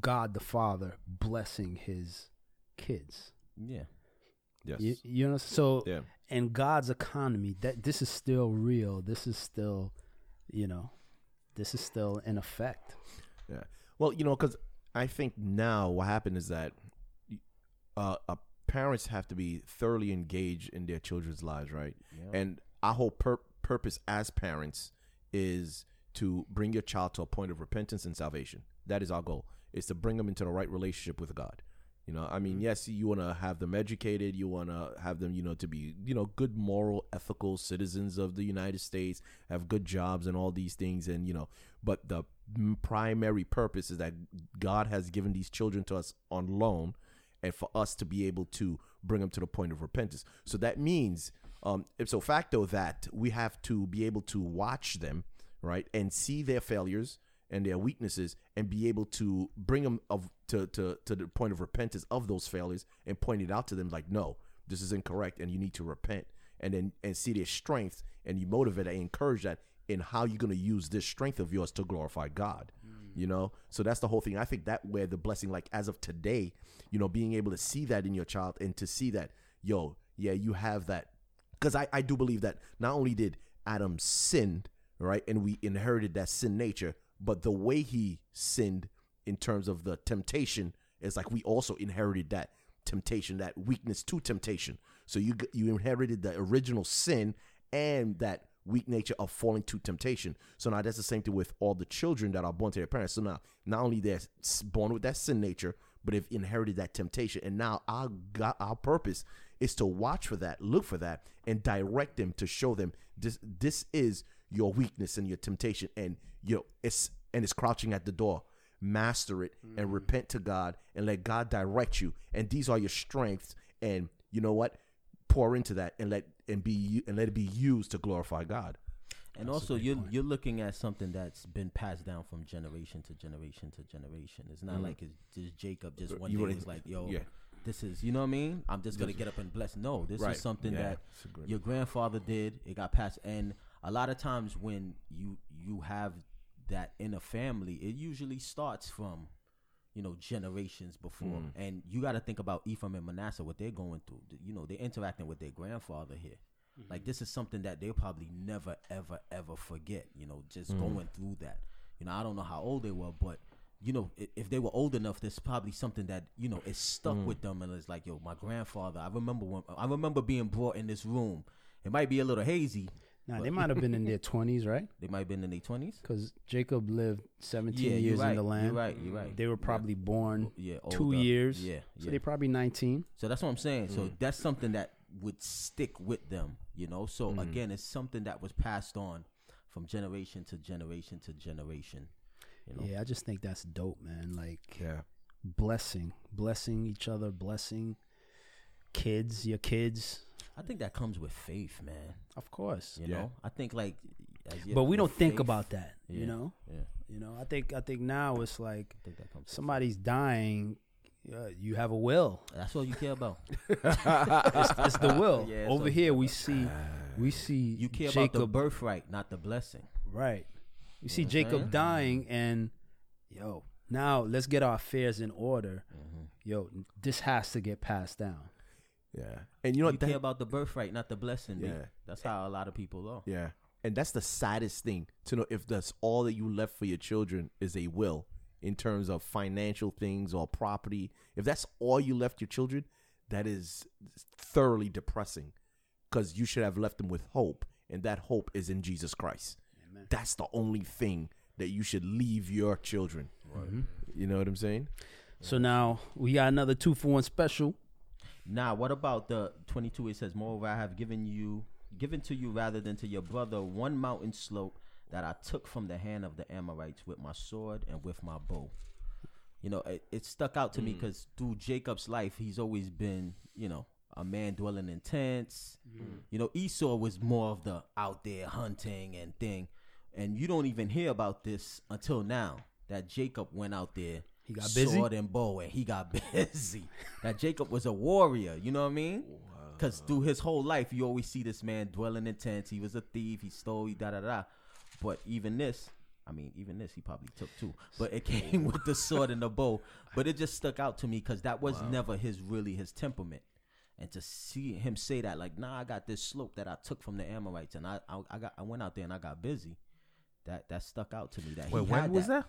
God the Father blessing His kids. yeah, Yes. You, you know, so yeah. in God's economy, that this is still real. This is still, you know, this is still in effect. Yeah. Well, you know, because I think now what happened is that uh, uh, parents have to be thoroughly engaged in their children's lives, right? yeah. And our whole pur- purpose as parents is to bring your child to a point of repentance and salvation. That is our goal. Is to bring them into the right relationship with God. You know, I mean, yes, you want to have them educated. You want to have them, you know, to be, you know, good, moral, ethical citizens of the United States, have good jobs and all these things. And, you know, but the primary purpose is that God has given these children to us on loan and for us to be able to bring them to the point of repentance. So that means, um, ipso facto, that we have to be able to watch them, right, and see their failures and their weaknesses, and be able to bring them of to to to the point of repentance of those failures and point it out to them, like, no, this is incorrect, and you need to repent, and then and see their strengths, and you motivate and encourage that in how you're going to use this strength of yours to glorify God mm. you know? So that's the whole thing. I think that where the blessing like as of today you know being able to see that in your child and to see that yo yeah you have that. Because I, I do believe that not only did adam sin right and we inherited that sin nature but the way he sinned in terms of the temptation is like we also inherited that temptation that weakness to temptation so you you inherited the original sin and that weak nature of falling to temptation. So now that's the same thing with all the children that are born to their parents. So now not only they're born with that sin nature, but they've inherited that temptation. And now our God, our purpose is to watch for that, look for that, and direct them to show them this this is your weakness and your temptation, and your it's and it's crouching at the door. master it, and mm. repent to God and let God direct you. And these are your strengths. And you know what? Pour into that and let and be and let it be used to glorify God. And also, you're you're looking at something that's been passed down from generation to generation to generation. It's not mm. like it's just Jacob just one You day was like, "Yo, yeah. this is," you know what I mean? I'm just gonna get up and bless. No, this Right. is something Yeah. that It's a great- your grandfather did. It got passed, and a lot of times when you you have that in a family, it usually starts from you know generations before, Mm. and you got to think about Ephraim and Manasseh what they're going through. You know, they're interacting with their grandfather here. Like this is something that they'll probably never, ever, ever forget. You know, just Mm. going through that. You know, I don't know how old they were, but you know, if they were old enough, there's probably something that you know is stuck Mm. with them, and it's like, yo, my grandfather. I remember when I remember being brought in this room. It might be a little hazy. Now they might have been in their twenties, right? They might have been in their twenties. Because Jacob lived seventeen Yeah, years right. in the land. You're right. You're right. They were probably born yeah, two older. years. Yeah, So they probably nineteen. So that's what I'm saying. So Mm. that's something that would stick with them, you know. So Mm. again, it's something that was passed on from generation to generation to generation. You know, Yeah, I just think that's dope, man. Like Yeah. blessing, blessing each other, blessing kids, your kids, I think that comes with faith, man. of course. You Yeah. know, I think like, But we don't think about that, you know. Yeah, You know, I think I think now it's like I think that comes. with somebody's dying, uh, you have a will. That's all you care about. It's, it's the will. Yeah, Over here, we see we see You care Jacob about the birthright, not the blessing. Right. You see Jacob saying? dying, and yo, now let's get our affairs in order. Mm-hmm. Yo, this has to get passed down. Yeah. And you know You what? care about the birthright, not the blessing. B. Yeah. That's how a lot of people are. yeah. And that's the saddest thing to know if that's all that you left for your children is a will in terms of financial things or property. If that's all you left your children, that is thoroughly depressing because you should have left them with hope. And that hope is in Jesus Christ. Amen. That's the only thing that you should leave your children. You know what I'm saying? So now we got another two for one special. Now, what about the 22? It says, Moreover, I have given you, given to you rather than to your brother, one mountain slope that I took from the hand of the Amorites with my sword and with my bow. You know, it, it stuck out to me mm. because through Jacob's life, he's always been, you know, a man dwelling in tents. Mm. You know, Esau was more of the out there hunting and thing. And you don't even hear about this until now that Jacob went out there. He got busy? Sword and bow, and he got busy. that Jacob was a warrior. You know what I mean? Because through his whole life, you always see this man dwelling in tents. He was a thief. He stole. He da da da. But even this, I mean, even this, he probably took too. But it came with the sword and the bow. But it just stuck out to me because that was never his really his temperament. And to see him say that, like, nah, I got this slope that I took from the Amorites, and I, I, I got, I went out there and I got busy. That that stuck out to me. That he Wait, when had was that?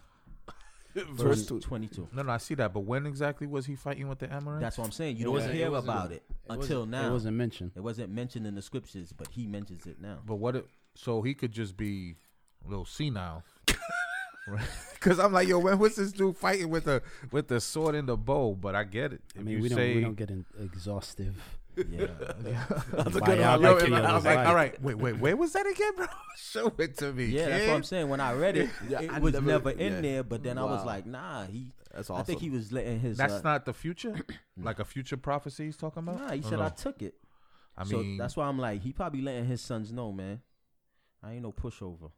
Verse twenty-two. No, no, I see that. But when exactly was he fighting with the Amorites? That's what I'm saying. You It don't wasn't- hear wasn't- about it, It until wasn't- now. It wasn't mentioned. It wasn't mentioned in the scriptures, but he mentions it now. But what? It, so he could just be a little senile. Because I'm like, yo, when was this dude fighting with the with the sword and the bow? But I get it. If I mean, you we don't say, we don't get in exhaustive. Yeah. biography Yo, of yo, his I was like, all right, wait, wait, where was that again, bro? Show it to me. Yeah, that's what I'm kid. saying. When I read it, Yeah, it I was never- never, in yeah. there. But then I was Wow. like, nah, he. That's awesome. I think he was letting his. That's uh, not the future, like a future prophecy he's talking about. Nah, he said no? I took it. I so mean, that's why I'm like, he probably letting his sons know, man. I ain't no pushover.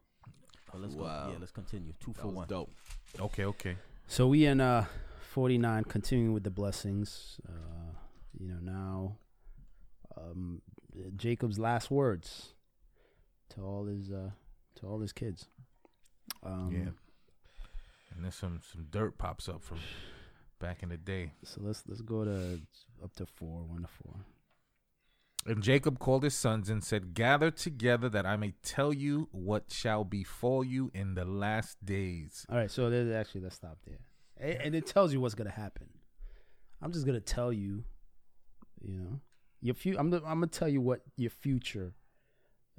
But let's Wow. go. Yeah, let's continue. Two that for was one. dope. okay, okay. So we in uh 49 continuing with the blessings. Uh you know now um Jacob's last words to all his uh to all his kids. Um Yeah. And then some some dirt pops up from back in the day. so let's let's go to up to 4, 1 to 4. And Jacob called his sons and said, Gather together that I may tell you what shall befall you in the last days. All right, so there's actually let's stop there. A- And it tells you what's going to happen. I'm just going to tell you you know your fu- I'm I'm going to tell you what your future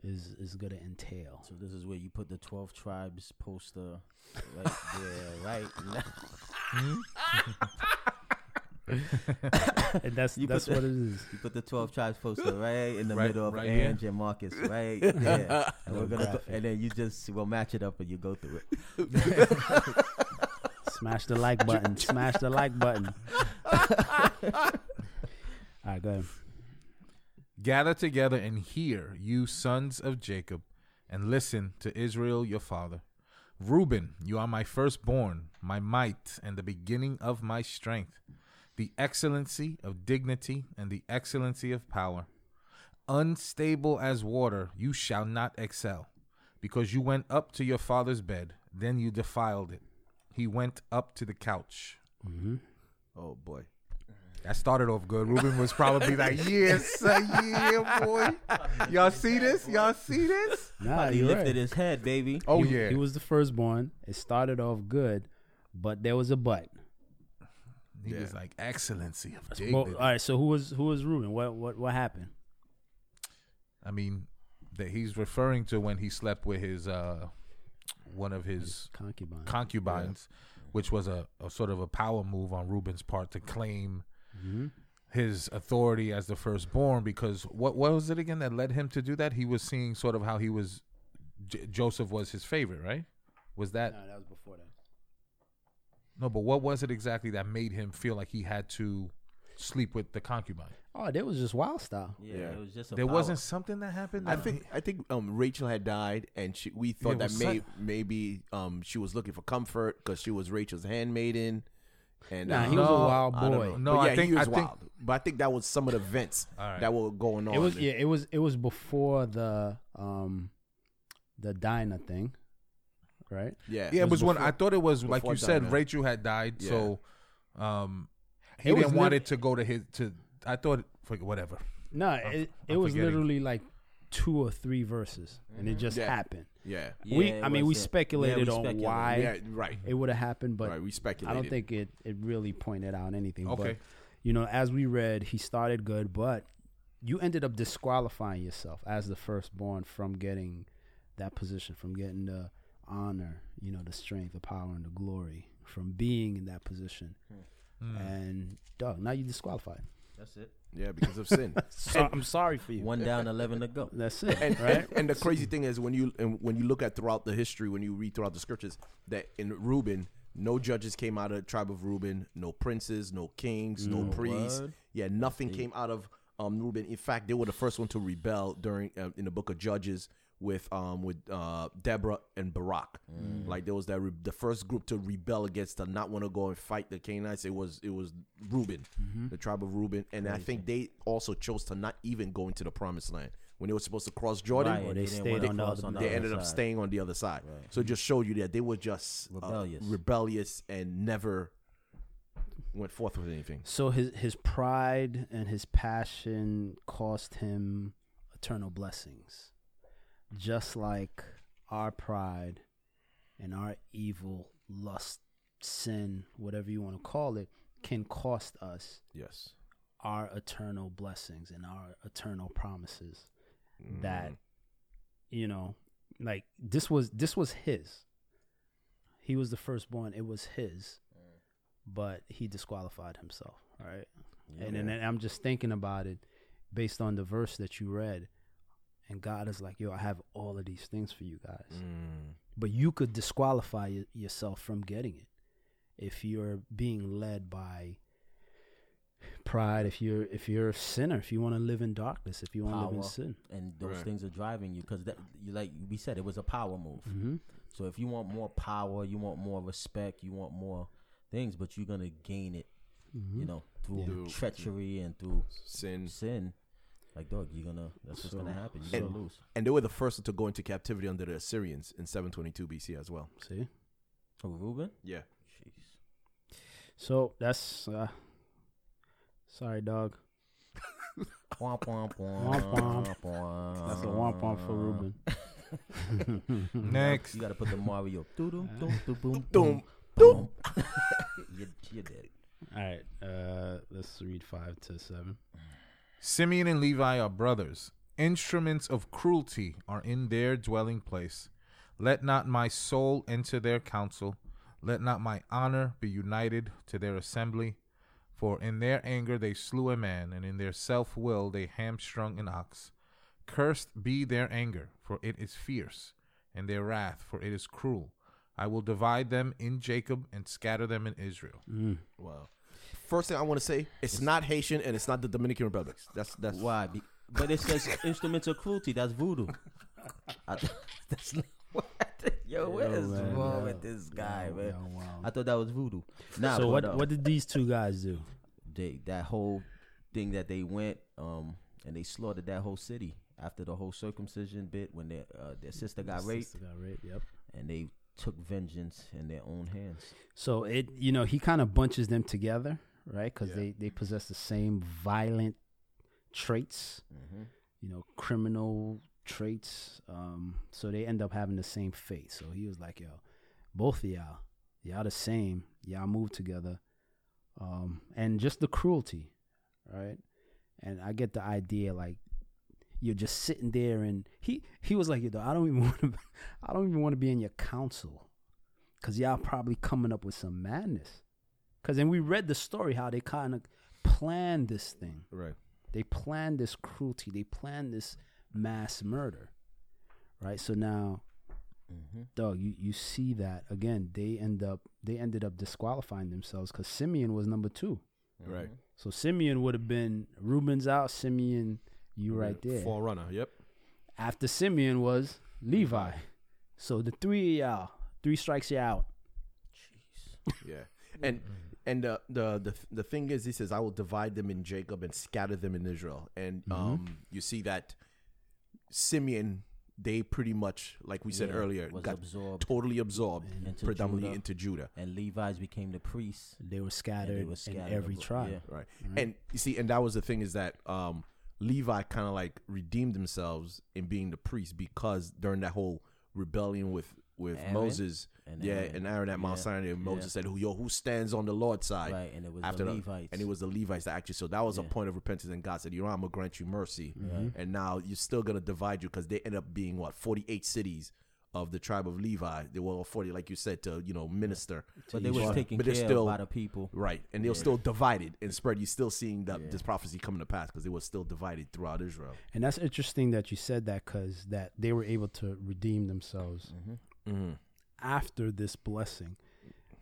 is is going to entail. So this is where you put the twelve tribes poster right there, right? Hmm? and that's You that's the- what it is. You put the twelve tribes poster right in the Right- middle of right here? Ange and Marcus, right there. And we're gonna, go, graphic. and then you just we'll match it up and you go through it. Smash the like button. Smash the like button. All right, go ahead. Gather together and hear, you sons of Jacob, and listen to Israel your father. Reuben, you are my firstborn, my might, and the beginning of my strength, the excellency of dignity and the excellency of power. Unstable as water, you shall not excel, because you went up to your father's bed, then you defiled it. He went up to the couch. Mm-hmm. Oh boy. That started off good. Reuben was probably like, "Yes, uh, yeah, boy." Y'all see this? Y'all see this? Nah, he lifted right. his head, baby. Oh he, yeah. he was the firstborn. It started off good, but there was a but. He Yeah. was like excellency of Well, all right, so who was who was Reuben? What what what happened? I mean, that he's referring to when he slept with his uh, one of his Concubine. concubines, which was a, a sort of a power move on Reuben's part to claim hmm his authority as the firstborn. Because what what was it again that led him to do that? He was seeing sort of how he was J- Joseph was his favorite, right? Was that No, that was before that. no? But what was it exactly that made him feel like he had to sleep with the concubine? Oh, that was just wild style. Yeah, Yeah. it was just a There power. wasn't something that happened. I think I think um, Rachel had died, and she, we thought it that was may, some- maybe um, she was looking for comfort because she was Rachel's handmaiden. And Nah, uh, he was a wild boy. know. No, But I yeah, think- he was I think- wild. But I think that was some of the events All right. that were going on. It was yeah, it was it was before the um the Dinah thing, right? yeah, Yeah, it was when before- I thought it was like before you said. Dinah. Rachel had died, Yeah. so um, he It didn't want lit- it to go to his. To I thought forget whatever. No, it, it I'm was forgetting. literally like two or three verses, and it just Yeah. happened. Yeah, we, Yeah, I it mean, we was a- speculated yeah, we on speculated. why yeah, right, it would have happened, but right. We I speculated. don't think it it really pointed out anything. Okay, But you know, as we read, he started good, but you ended up disqualifying yourself as the firstborn from getting that position, from getting the honor, you know, the strength, the power, and the glory, from being in that position. Hmm. And dog, now you disqualified. That's it. Yeah, because of sin. So, I'm sorry for you. One down, eleven to go. That's it, and, right? and and the crazy thing is when you and when you look at throughout the history, when you read throughout the scriptures, that in Reuben, no judges came out of the tribe of Reuben, no princes, no kings, no Mm. priests. Word. Yeah, nothing came out of um Reuben. In fact, they were the first one to rebel during uh, in the book of Judges with um with uh Deborah and Barak. Like there was that re- the first group to rebel against to not want to go and fight the Canaanites. It was it was Reuben, the tribe of Reuben, and I think they also chose to not even go into the promised land when they were supposed to cross Jordan. Right, Or they they didn't stayed wanna on the other- They other ended up staying on the other side. Right. So it just showed you that they were just uh, Rebellious. rebellious, and never went forth with anything. So his his pride and his passion cost him eternal blessings. Just like our pride and our evil, lust, sin, whatever you want to call it, can cost us Yes. our eternal blessings and our eternal promises Mm-hmm. that you know like this was this was his. He was the firstborn. It was his but he disqualified himself right? And, and then i'm just thinking about it based on the verse that you read and god is like yo i have all of these things for you guys Mm. but you could disqualify y- yourself from getting it if you're being led by pride if you're if you're a sinner if you want to live in darkness if you want to live in sin and those Right. things are driving you because that you like we said it was a power move. hmm So if you want more power, you want more respect, you want more things, but you're gonna gain it, Mm-hmm. you know, through Yeah. Through- treachery and through Sin. sin. Like dog, you're gonna that's what's So- gonna happen. You're and- gonna lose. And they were the first to go into captivity under the Assyrians in 722 BC as well. see Oh, Reuben? Yeah. Jeez. so that's uh sorry dog Womp, womp, Womp, womp. womp. that's a womp womp for Reuben Next, You gotta put the Mario. Doom. boom. you're dead. all right uh let's read five to seven Simeon and Levi are brothers. Instruments of cruelty are in their dwelling place. Let not my soul enter their council. Let not my honor be united to their assembly. For in their anger they slew a man, and in their self will they hamstrung an ox. Cursed be their anger, for it is fierce, and their wrath, for it is cruel. I will divide them in Jacob and scatter them in Israel. Mm. Wow. First thing I want to say, it's not Haitian and it's not the Dominican Republic. That's that's Why? Be- but it says instrumental cruelty. That's voodoo. I th- that's not what. Yo, what is man, wrong yo, with this guy, yo, man? yo, wow. I thought that was voodoo. Nah, so what uh, what did these two guys do? they that whole thing that they went um and they slaughtered that whole city after the whole circumcision bit when their uh, their sister got raped Sister got raped. Yep. and they took vengeance in their own hands. So it, you know, he kind of bunches them together, right? Because Yeah. they they possess the same violent traits, Mm-hmm. you know, criminal traits. Um, so they end up having the same fate. So he was like, "Yo, both of y'all, y'all the same. Y'all move together." Um, and just the cruelty, right? And I get the idea, like you're just sitting there, and he he was like, "Yo, I don't even want to, I don't even want to be in your council." Cause y'all probably coming up with some madness. Cause then we read the story how they kind of planned this thing. right. They planned this cruelty. They planned this mass murder. Right. So now, Mm-hmm. Doug, you, you see that again. They end up they ended up disqualifying themselves because Simeon was number two. Right. So Simeon would have been Reuben's out. Simeon, you right there. Forerunner. Yep. After Simeon was Levi. So the three of y'all, three strikes you out. Jeez. Yeah. And and uh, the the the thing is, he says, "I will divide them in Jacob and scatter them in Israel." And Mhm. um, you see that Simeon, they pretty much, like we said Yeah, earlier, got absorbed totally absorbed, into predominantly Judah, into Judah. and Levi's became the priests. They were scattered, they were scattered in every abro- tribe. yeah. Right. right? And you see, and that was the thing is that um, Levi kind of like redeemed themselves in being the priest because during that whole rebellion with with Aaron Moses, And yeah, Aaron. and Aaron at Mount Yeah, Sinai, and Moses yeah. said, "Who yo, who stands on the Lord's side?" right, and it was after the the- Levites. And it was the Levites that actually. So that was a point of repentance, and God said, "You know, I'm gonna grant you mercy." Mhm. And now you're still gonna divide you because they end up being what 48 cities of the tribe of Levi. They were all 40, like you said, to you know minister. but they each was other. taken But they're care still- of by the people. Right, and they're Yeah. still divided and spread. You're still seeing that Yeah. this prophecy coming to pass because they were still divided throughout Israel. And that's interesting that you said that because that they were able to redeem themselves hmm Mm-hmm. after this blessing.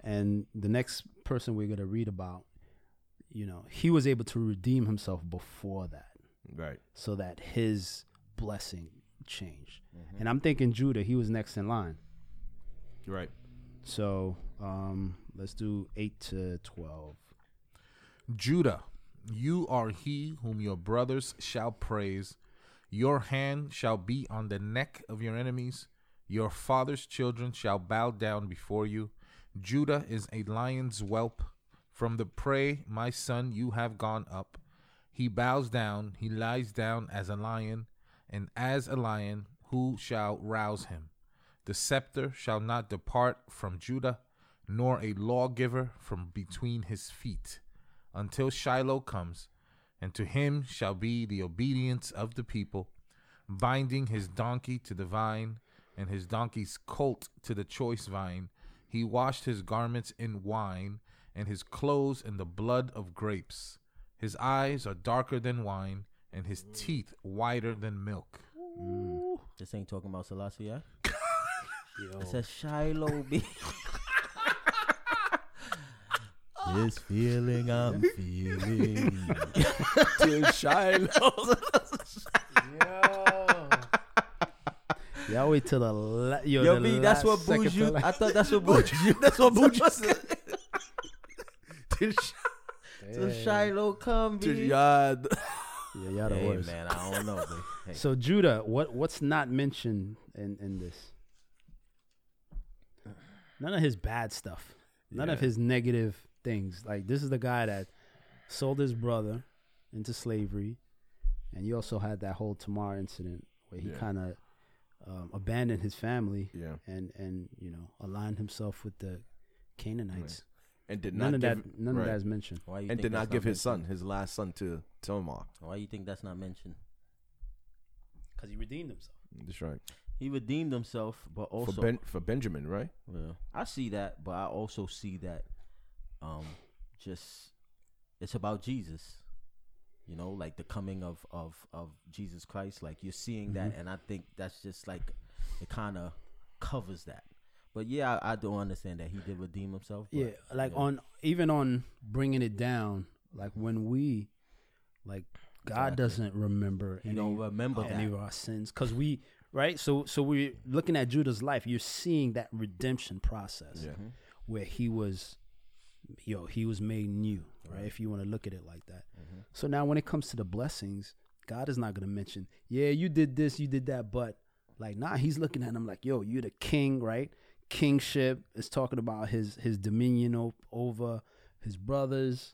And the next person we're going to read about, you know, he was able to redeem himself before that Right. so that his blessing changed. Mm-hmm. And I'm thinking Judah, he was next in line. Right. So um, let's do 8 to 12. Judah, you are he whom your brothers shall praise. Your hand shall be on the neck of your enemies. Your father's children shall bow down before you. Judah is a lion's whelp. From the prey, my son, you have gone up. He bows down, he lies down as a lion, and as a lion, who shall rouse him? The scepter shall not depart from Judah, nor a lawgiver from between his feet until Shiloh comes, and to him shall be the obedience of the people, binding his donkey to the vine, and his donkey's colt to the choice vine. He washed his garments in wine, and his clothes in the blood of grapes. His eyes are darker than wine, and his teeth whiter than milk. Mm. This ain't talking about Selassie, yeah? Yo. It says Shiloh be. this feeling I'm feeling. Till Shiloh. Y'all wait till the la- yo, Yo, the B, that's what last second Buju. to la- I thought that's what Buju. That's what Buju said. Till Shi- Till Shiloh come, till B. Yah- Yeah, y'all the Hey worst. man, I don't know, man. Hey. So Judah, what what's not mentioned in in this? None of his bad stuff. None of Yeah. his negative things. Like this is the guy that sold his brother into slavery, and you also had that whole Tamar incident where he Yeah. kind of um, abandoned his family Yeah. and and you know aligned himself with the Canaanites. And did None not of give, that. None right. of that is mentioned Why you and did not give his son, his last son, to Tamar. Why you think that's not mentioned? because he redeemed himself. That's right. He redeemed himself, but also for ben, for Benjamin, right? Yeah, I see that, but I also see that, um, just it's about Jesus. You know, like the coming of of of Jesus Christ. Like you're seeing that, Mhm. and I think that's just like it kind of covers that. But yeah, I, I do understand that he did redeem himself. but- Yeah, like on even on bringing it down, like when we, like God Exactly. doesn't remember He any, don't remember any that. of our sins because we right. So so we're looking at Judah's life. You're seeing that redemption process Yeah. Where he was, yo, he was made new, right? If you want to look at it like that. Mhm. So now when it comes to the blessings, God is not going to mention, yeah, you did this, you did that, but like, nah, he's looking at him like, yo, you're the king, right? Kingship is talking about his his dominion o- over his brothers,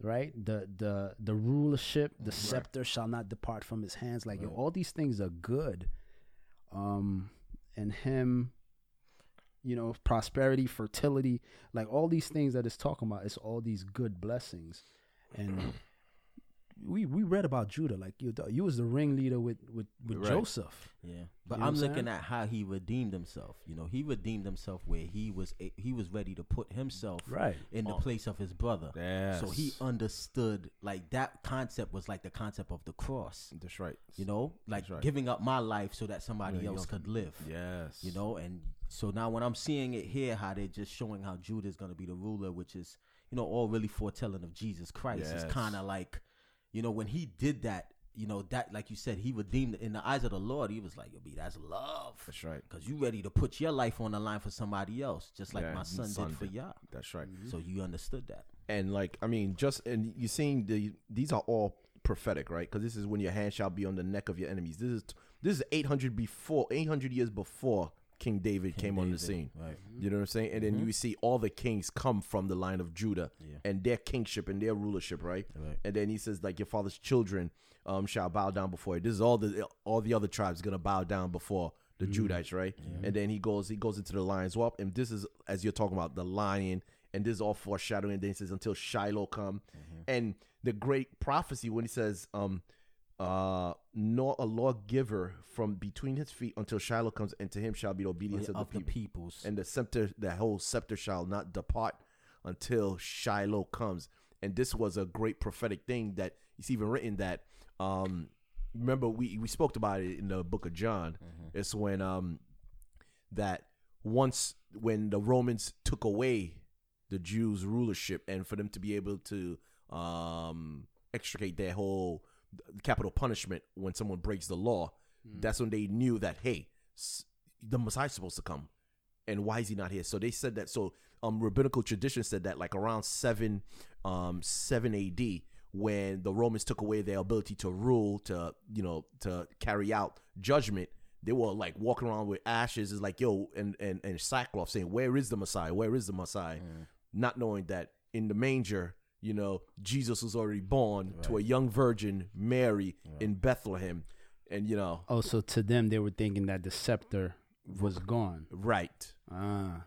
right? The the the rulership, the scepter shall not depart from his hands. Like, yo, all these things are good. Um, and him, you know, prosperity, fertility, like all these things that it's talking about, it's all these good blessings. And we we read about Judah, like you you was the ringleader with with, with Right. Joseph. Yeah, but know I'm I'm looking saying? at how he redeemed himself. You know, he redeemed himself where he was a, he was ready to put himself Right. in the Oh. place of his brother. Yes. So he understood like that concept was like the concept of the cross. That's right. You know, like right. giving up my life so that somebody Yeah, else else could live. Yes. You know, and so now when I'm seeing it here, how they're just showing how Judah is going to be the ruler, which is you know all really foretelling of Jesus Christ. It's kind of like, you know, when he did that, you know that like you said, he redeemed in the eyes of the Lord. He was like, "Yo, be that's love." That's right. Cause you ready to put your life on the line for somebody else, just like Yeah, my son, son did for y'all. That's right. So you understood that. and like I mean, just and you're seeing the these are all prophetic, right? Because this is when your hand shall be on the neck of your enemies. This is this is 800 before 800 years before King David King came on the scene. right? You know what I'm saying? And then you see all the kings come from the line of Judah Yeah. and their kingship and their rulership, right? Right. And then he says like your father's children um shall bow down before you. This is all the all the other tribes gonna bow down before the Judites, right? And then he goes he goes into the lion's whelp, and this is as you're talking about the lion, and this is all foreshadowing. And then he says until Shiloh come, and the great prophecy when he says um uh nor a lawgiver from between his feet until Shiloh comes, and to him shall be the obedience Of, of, the people peoples. and the scepter, the whole scepter shall not depart until Shiloh comes. And this was a great prophetic thing that it's even written that. Um, remember, we we spoke about it in the book of John. It's when um that once when the Romans took away the Jews' rulership and for them to be able to um extricate their whole capital punishment when someone breaks the law, that's when they knew that hey, the Messiah's supposed to come and why is he not here? So they said that. So um, rabbinical tradition said that like around seven, um, seven A.D. when the Romans took away their ability to rule, to you know, to carry out judgment, they were like walking around with ashes. Is like yo, and and and sackcloth, saying, "Where is the Messiah? Where is the Messiah?" Not knowing that in the manger, you know, Jesus was already born to a young virgin, Mary, in Bethlehem, and you know, Oh, so to them they were thinking that the scepter was gone. right. Ah,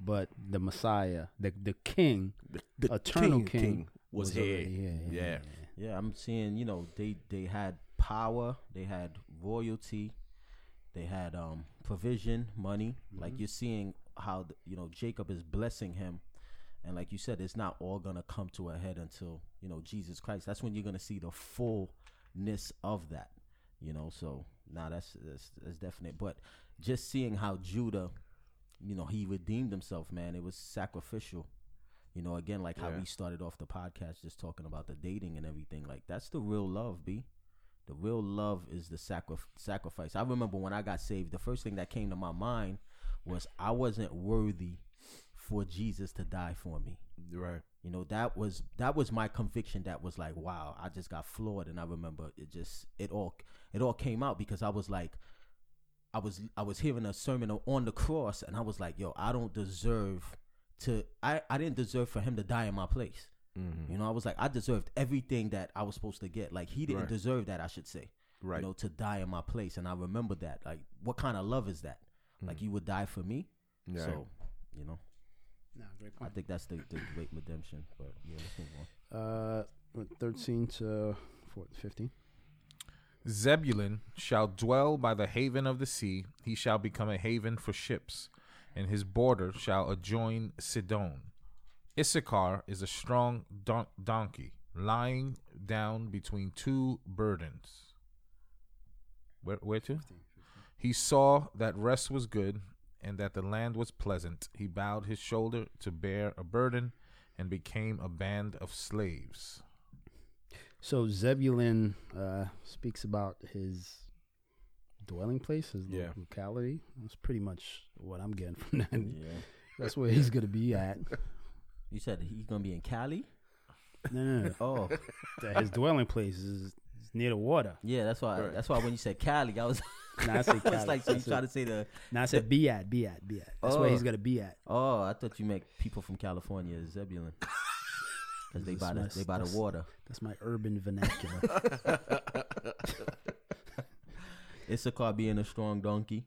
but the Messiah, the the King, The, the eternal king, King, king was, here. already here. Yeah, Yeah. Yeah, I'm seeing, you know, they they had power, they had royalty, they had um provision, money. Like you're seeing how the, you know Jacob is blessing him, and like you said, it's not all gonna come to a head until you know Jesus Christ. That's when you're gonna see the fullness of that. You know, so now that's that's that's definite. But just seeing how Judah, you know, he redeemed himself, man. It was sacrificial. You know, again, like how we started off the podcast just talking about the dating and everything. Like that's the real love, B. The real love is the sacri- sacrifice. I remember when I got saved, the first thing that came to my mind was I wasn't worthy for Jesus to die for me. Right. You know, that was that was my conviction that was like, wow, I just got floored and I remember it just it all it all came out because I was like I was I was hearing a sermon on the cross and I was like, yo, I don't deserve to I I didn't deserve for him to die in my place. Mm-hmm. You know, I was like I deserved everything that I was supposed to get. Like he didn't Right. deserve that, I should say. Right. You know, to die in my place and I remember that. Like what kind of love is that? Like you would die for me? Yeah. So, you know, Nah, great I think that's the, the great redemption. But yeah, let's move on. Uh, what, thirteen to 14, 15. Zebulun shall dwell by the haven of the sea. He shall become a haven for ships, and his border shall adjoin Sidon. Issachar is a strong don- donkey, lying down between two burdens. Where, where to? He saw that rest was good, and that the land was pleasant, he bowed his shoulder to bear a burden and became a band of slaves. So Zebulun uh, speaks about his dwelling place, his Yeah. locality. That's pretty much what I'm getting from that. Yeah. That's where he's gonna be at. You said he's gonna be in Cali. No, no, no. Oh, That his dwelling place is, is near the water. yeah. That's why. Right. That's why when you said Cali, I was, Nah, I say I was Cali. like, so you said- trying to say the? Now I said be at, be at, be at. That's where Oh. he's gonna be at. Oh, I thought you meant people from California, Zebulun, because they That's by the they by the water. That's my urban vernacular. Issachar being a strong donkey.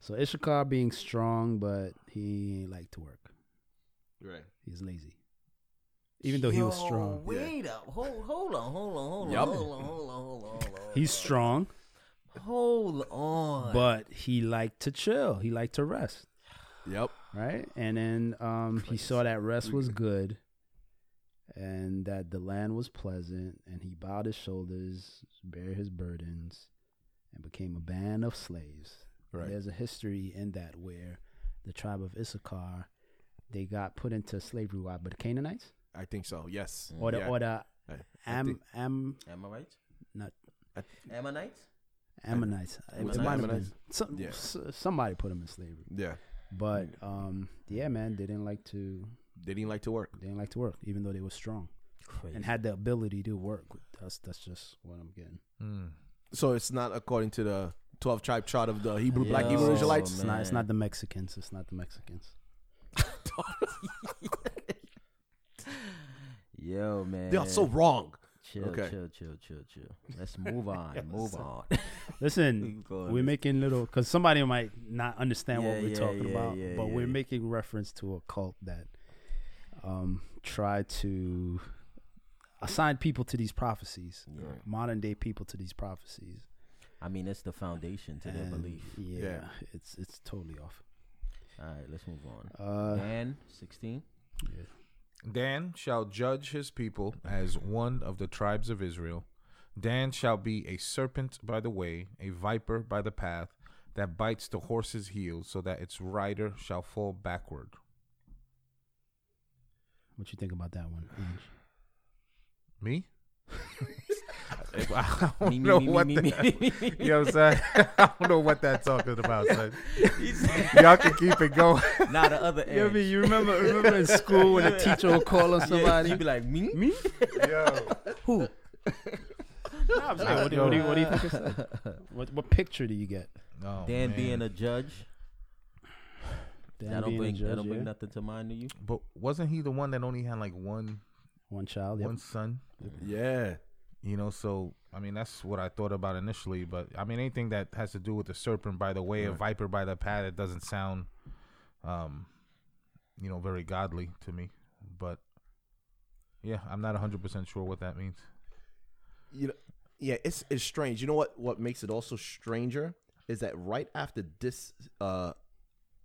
so Issachar being strong, but he ain't like to work. Right. He's lazy. Even though he was strong. Wait up. Hold, hold on. Hold on. Hold Yup. on. Hold on. Hold on. Hold on. Hold on. He's strong, Hold on. but he liked to chill. He liked to rest. Yep. right? And then um, he saw that rest was good, and that the land was pleasant, and he bowed his shoulders, bare his burdens, and became a band of slaves. Right. There's a history in that where the tribe of Issachar they got put into slavery by the Canaanites I think so. Yes. or the Yeah. or the I- I Am think- Am Ammonites. not Ammonites. Ammonites. It- It, Ammonites. might have been some, Yeah. s- somebody put them in slavery, yeah. but um, yeah, man, they didn't like to They didn't like to work. they didn't like to work, even though they were strong. Crazy. and had the ability to work. That's that's just what I'm getting. Hmm. So it's not according to the 12 tribe chart of the Hebrew Black Hebrew Israelites. It's not. It's not the Mexicans. It's not the Mexicans. Yo, man. They are so wrong. Chill, Okay. chill, chill, chill, chill. Let's move on. move on. Listen, we're making little because somebody might not understand Yeah, what we're yeah, talking yeah, about, but we're making reference to a cult that um tried to assign people to these prophecies, Yeah. modern day people to these prophecies. I mean, it's the foundation to their belief. Yeah, it's it's totally off. All right, let's move on. Uh, Dan, 16. yeah. Dan shall judge his people as one of the tribes of Israel. Dan shall be a serpent by the way, a viper by the path, that bites the horse's heels, so that its rider shall fall backward. What you think about that one? Ange? Me? I don't Me, me, know me, what me, me, that-. You know what I'm saying? I don't know what that's talking about, son. Y'all can keep it going. Not the other You, know I end. mean? you remember remember in school when a teacher would call on Yeah, somebody? you be like, me? Me? Yo. Who? Nah, I'm saying, what, do, what, do you, what do you think? It's? What, what picture do you get? Oh, Dan man. being a judge. Dan that don't being a bring, that judge, don't bring yeah? nothing to mind to you? But wasn't he the one that only had like one One child. Yep. one son? Yeah. You know, so I mean that's what I thought about initially. But I mean anything that has to do with the serpent by the way, a viper by the path, it doesn't sound, um, you know, very godly to me. But yeah, I'm not 100 percent sure what that means. You know, yeah, it's it's strange. You know what? What makes it also stranger is that right after this uh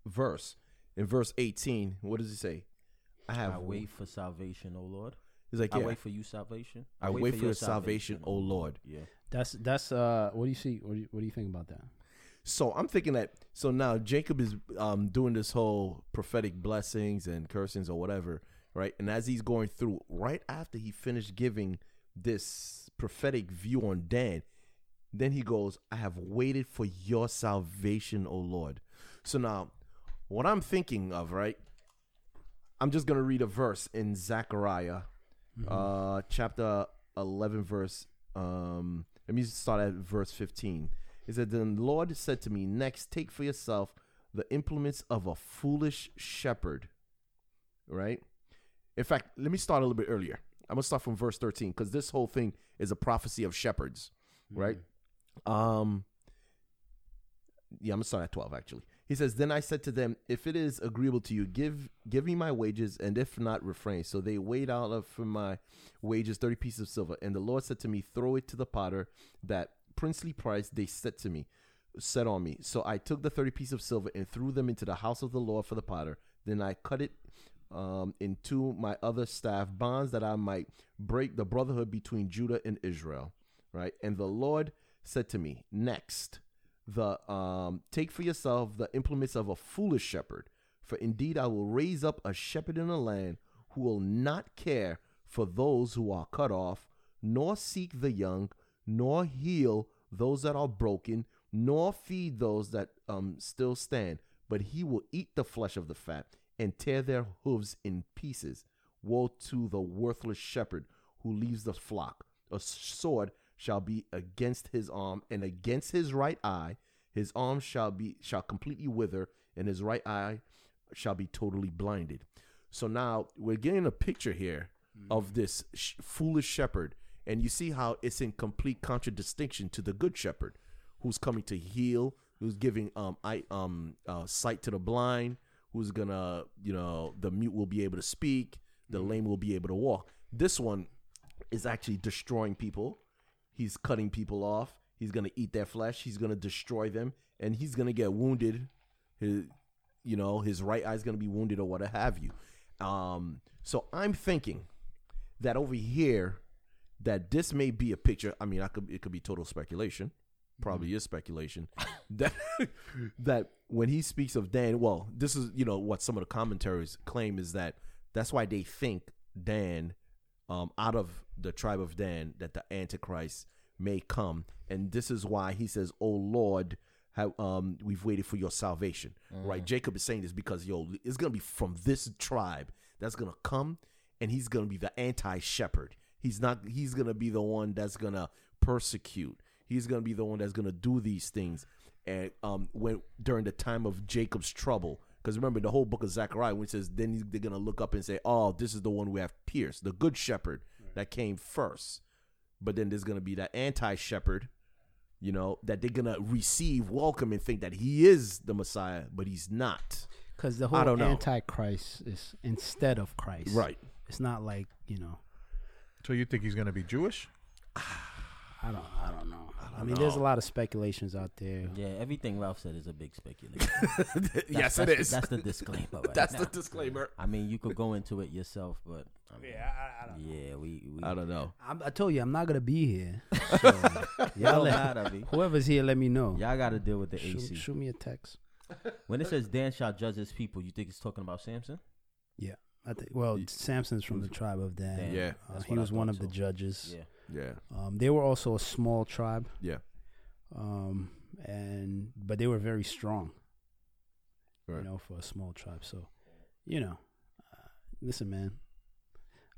verse, in verse eighteen, what does he say? I have I wait for salvation, O Lord. He's like, I wait for you salvation. I wait for your salvation, O Lord. Yeah. That's that's uh. What do you see? What do you, what do you think about that? So I'm thinking that so now Jacob is um doing this whole prophetic blessings and cursings or whatever, right? And as he's going through, right after he finished giving this prophetic view on Dan, then he goes, I have waited for your salvation, O Lord. So now what I'm thinking of, right? I'm just gonna read a verse in Zechariah, uh chapter eleven, verse um let me start at verse fifteen. It said, Then the Lord said to me, Next, take for yourself the implements of a foolish shepherd. Right? In fact, let me start a little bit earlier. I'm gonna start from verse 13, because this whole thing is a prophecy of shepherds, right? Um yeah, I'm gonna start at 12 actually. He says, Then I said to them, If it is agreeable to you, give give me my wages, and if not, refrain. So they weighed out of for my wages 30 pieces of silver. And the Lord said to me, Throw it to the potter, that princely price they set to me, set on me. So I took the 30 pieces of silver and threw them into the house of the Lord for the potter. Then I cut it um, into my other staff bonds that I might break the brotherhood between Judah and Israel. Right. And the Lord said to me, Next, the um take for yourself the implements of a foolish shepherd. For indeed I will raise up a shepherd in the land who will not care for those who are cut off, nor seek the young, nor heal those that are broken, nor feed those that um still stand, but he will eat the flesh of the fat and tear their hooves in pieces. Woe to the worthless shepherd who leaves the flock. A sword shall be against his arm and against his right eye. His arm shall be shall completely wither, and his right eye shall be totally blinded. So now we're getting a picture here of this sh- foolish shepherd, and you see how it's in complete contradistinction to the good shepherd, who's coming to heal, who's giving um I um uh, sight to the blind, who's gonna you know the mute will be able to speak, the lame will be able to walk. This one is actually destroying people. He's cutting people off. He's gonna eat their flesh. He's gonna destroy them, and he's gonna get wounded. His, you know, his right eye's gonna be wounded or what have you. Um, so I'm thinking that over here, that this may be a picture. I mean, I could it could be total speculation. Probably is speculation. that that when he speaks of Dan, well, this is you know what some of the commentaries claim is that that's why they think Dan, um, out of the tribe of Dan, that the Antichrist may come, and this is why he says, "Oh Lord." How, um, we've waited for your salvation, right? Jacob is saying this because yo, it's gonna be from this tribe that's gonna come, and he's gonna be the anti-shepherd. He's not. He's gonna be the one that's gonna persecute. He's gonna be the one that's gonna do these things. And um, when during the time of Jacob's trouble, because remember the whole book of Zechariah, when it says, then they're gonna look up and say, "Oh, this is the one we have pierced, the good shepherd that came first. But then there's gonna be that anti-shepherd, you know, that they're gonna receive, welcome, and think that he is the Messiah, but he's not. Because the I whole don't know. antichrist is instead of Christ. Right. It's not like you know. So you think he's gonna be Jewish? Ah, I don't. I don't know. I, mean, there's a lot of speculations out there. Yeah, everything Ralph said is a big speculation. yes, that's, it the- That's the disclaimer. Right That's now. the disclaimer. I mean, you could go into it yourself, but I mean, Yeah, I, I don't. yeah, we, we I don't know. I'm, I told you I'm not gonna be here. So, Y'all y'all let, gotta be. whoever's here, let me know. Y'all got to deal with the shoot, AC. shoot me a text. When it says Dan shall judge his people, you think it's talking about Samson? Yeah, I think. Well, Samson's from the tribe of Dan. Dan. Yeah. Uh, he was one thought of the judges. Yeah. Yeah, Um, they were also a small tribe. yeah. Um, and but they were very strong. Right. You know, for a small tribe. So, you know, uh, listen, man.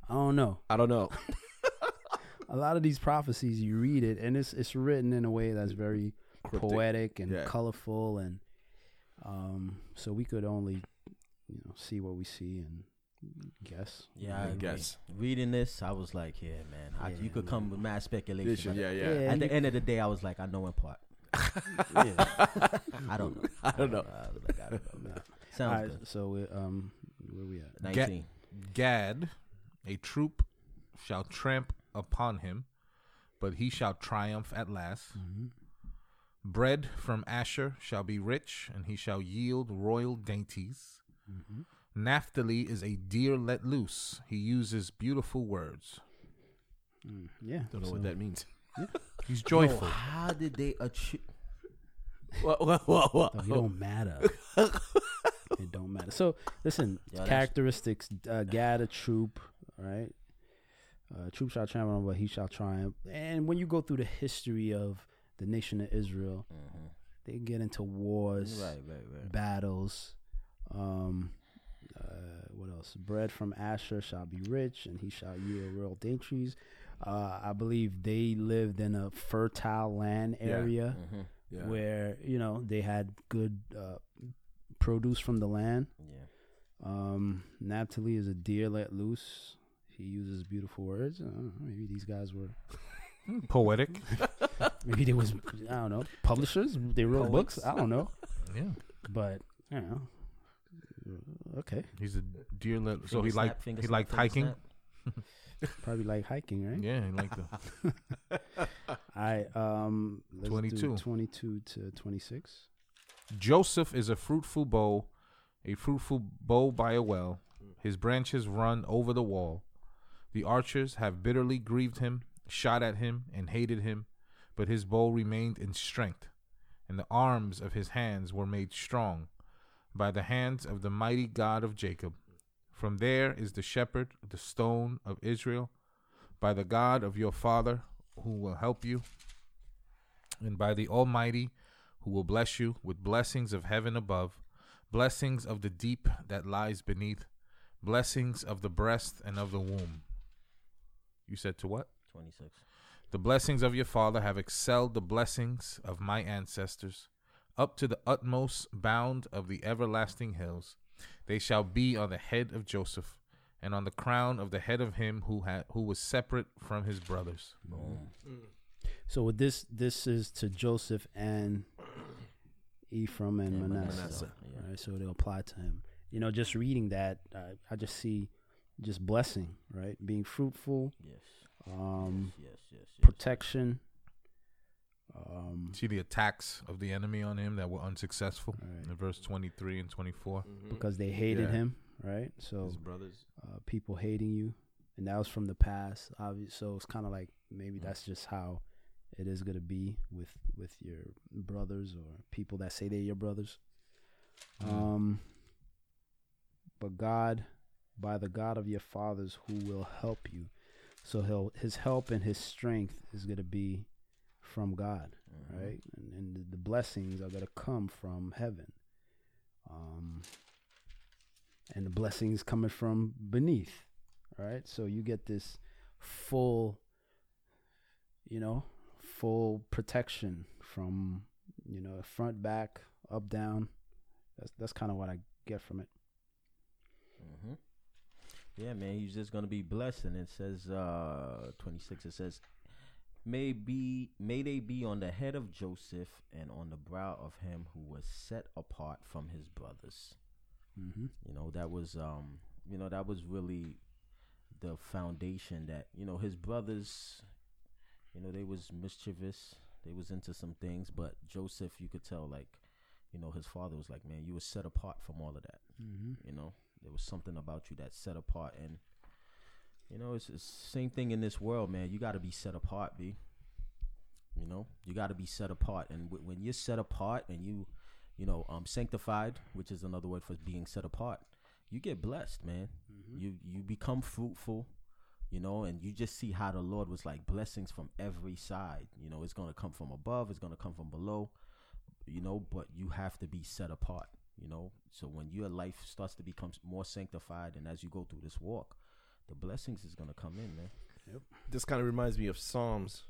I don't know. I don't know. A lot of these prophecies, you read it, and it's it's written in a way that's very Cryptic. poetic and Yeah. colorful, and um, so we could only, you know, see what we see and guess. Yeah, I I agree. guess. Reading this, I was like, yeah, man. I, you could come with mad speculation. but Yeah, yeah. Yeah. At the end of the day, I was like, I know in part. Yeah. I don't know. I don't know. I was like, I don't know. Nah. Sounds All right, good. so we, um, where we at? Nineteen. Gad, a troop shall tramp upon him, but he shall triumph at last. Mm-hmm. Bread from Asher shall be rich, and he shall yield royal dainties. Mm-hmm. Naphtali is a deer let loose. He uses beautiful words. Mm, yeah. Don't know so- what that means. He's joyful. Oh, how did they achieve? What? What? What? It don't matter. it don't matter. So listen, Yeah, characteristics: uh, Gad a troop, right? Uh, troop shall trample but he shall triumph. And when you go through the history of the nation of Israel, Mhm. they get into wars, Right, right, right. battles. Um, what else? Bread from Asher shall be rich, and he shall yield royal dainties. Uh, I believe they lived in a fertile land Yeah. area Mhm. Yeah. where you know they had good uh, produce from the land. Yeah. Um, Naphtali is a deer let loose. He uses beautiful words. I know, maybe these guys were. Poetic. Maybe they was. I don't know. Publishers. They wrote Poets. books. I don't know. Yeah. But you know. Okay. He's a deer let so he snap, liked finger he snap, liked hiking. Probably like hiking, right? Yeah, he liked the All right. Um. let's do 22. Twenty-two to twenty-six. Joseph is a fruitful bough, a fruitful bough by a well. His branches run over the wall. The archers have bitterly grieved him, shot at him, and hated him, but his bow remained in strength, and the arms of his hands were made strong by the hands of the mighty God of Jacob. From there is the shepherd, the stone of Israel, by the God of your father, who will help you, and by the Almighty, who will bless you with blessings of heaven above, blessings of the deep that lies beneath, blessings of the breast and of the womb. You said to what? 26. The blessings of your father have excelled the blessings of my ancestors, up to the utmost bound of the everlasting hills. They shall be on the head of Joseph, and on the crown of the head of him who had who was separate from his brothers. Boom. So with this, this is to Joseph and Ephraim and And Manasseh. Manasseh. Yeah. Right, so it'll apply to him. You know, just reading that, uh, I just see just blessing, right? Being fruitful, Yes. um, yes, yes, yes. protection. Um, See the attacks of the enemy on him that were unsuccessful Right. in verse 23 and 24. because they hated Yeah. him, right? So his brothers. uh, people hating you, and that was from the past. Obviously, so it's kind of like maybe Mm. that's just how it is gonna be with with your brothers or people that say they're your brothers. Mm. Um, but God, by the God of your fathers, who will help you, so he'll his help and his strength is gonna be from God, Mhm. right? And, and the- the blessings are gonna come from heaven. Um, and the blessings coming from beneath, right? So you get this full, you know, full protection from, you know, front, back, up, down. That's that's kind of what I get from it. hmm Yeah, man, he's just gonna be blessed, and it says, uh, twenty six. It says, "May be, may they be on the head of Joseph and on the brow of him who was set apart from his brothers." Mm-hmm. You know, that was, um, you know, that was really the foundation that you know his brothers, you know, they was mischievous, they was into some things, but Joseph, you could tell, like, you know, his father was like, "Man, you were set apart from all of that." Mm-hmm. you know there was something about you that set apart and you know it's the same thing in this world man. You got to be set apart b. You know you got to be set apart. And w- when you're set apart and you you know um sanctified which is another word for being set apart you get blessed man. You you become fruitful you know and you just see how the lord was like blessings from every side. You know it's going to come from above it's going to come from below you know but you have to be set apart you know. So when your life starts to become more sanctified and as you go through this walk the blessings is going to come in man This kind of reminds me of Psalms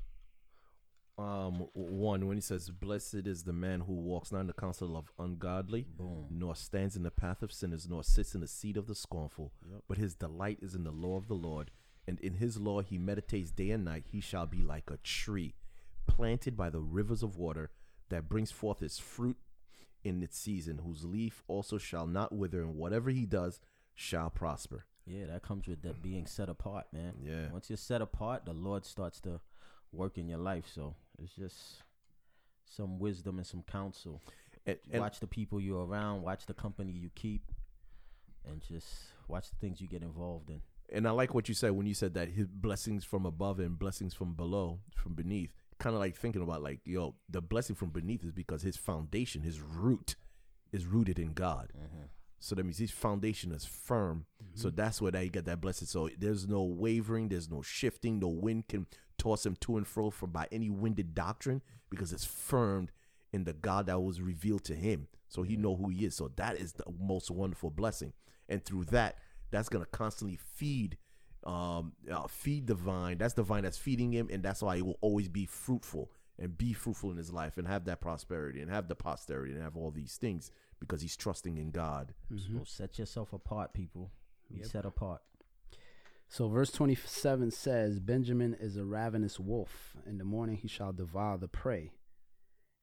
um one when he says, Blessed is the man who walks not in the counsel of ungodly, boom nor stands in the path of sinners, nor sits in the seat of the scornful. Yep. But his delight is in the law of the Lord, and in his law he meditates day and night. He shall be like a tree planted by the rivers of water that brings forth its fruit in its season, whose leaf also shall not wither, and whatever he does shall prosper. Yeah that comes with that being set apart man Yeah. once you're set apart the lord starts to work in your life so it's just some wisdom and some counsel And, and watch the people you're around watch the company you keep and just watch the things you get involved in and I like what you said when you said that his blessings from above and blessings from below, from beneath. Kind of like thinking about like, yo, the blessing from beneath is because his foundation, his root, is rooted in God. mm-hmm. So that means his foundation is firm. So that's where that you get that blessing. So there's no wavering, there's no shifting, no wind can toss him to and fro from by any winded doctrine because it's firmed in the God that was revealed to him. So he know who he is. So that is the most wonderful blessing. And through that, that's gonna constantly feed um uh, feed the vine. That's the vine that's feeding him, and that's why he will always be fruitful and be fruitful in his life and have that prosperity and have the posterity and have all these things because he's trusting in God. so set yourself apart people be Yep. set apart So verse 27 says, Benjamin is a ravenous wolf. In the morning he shall devour the prey,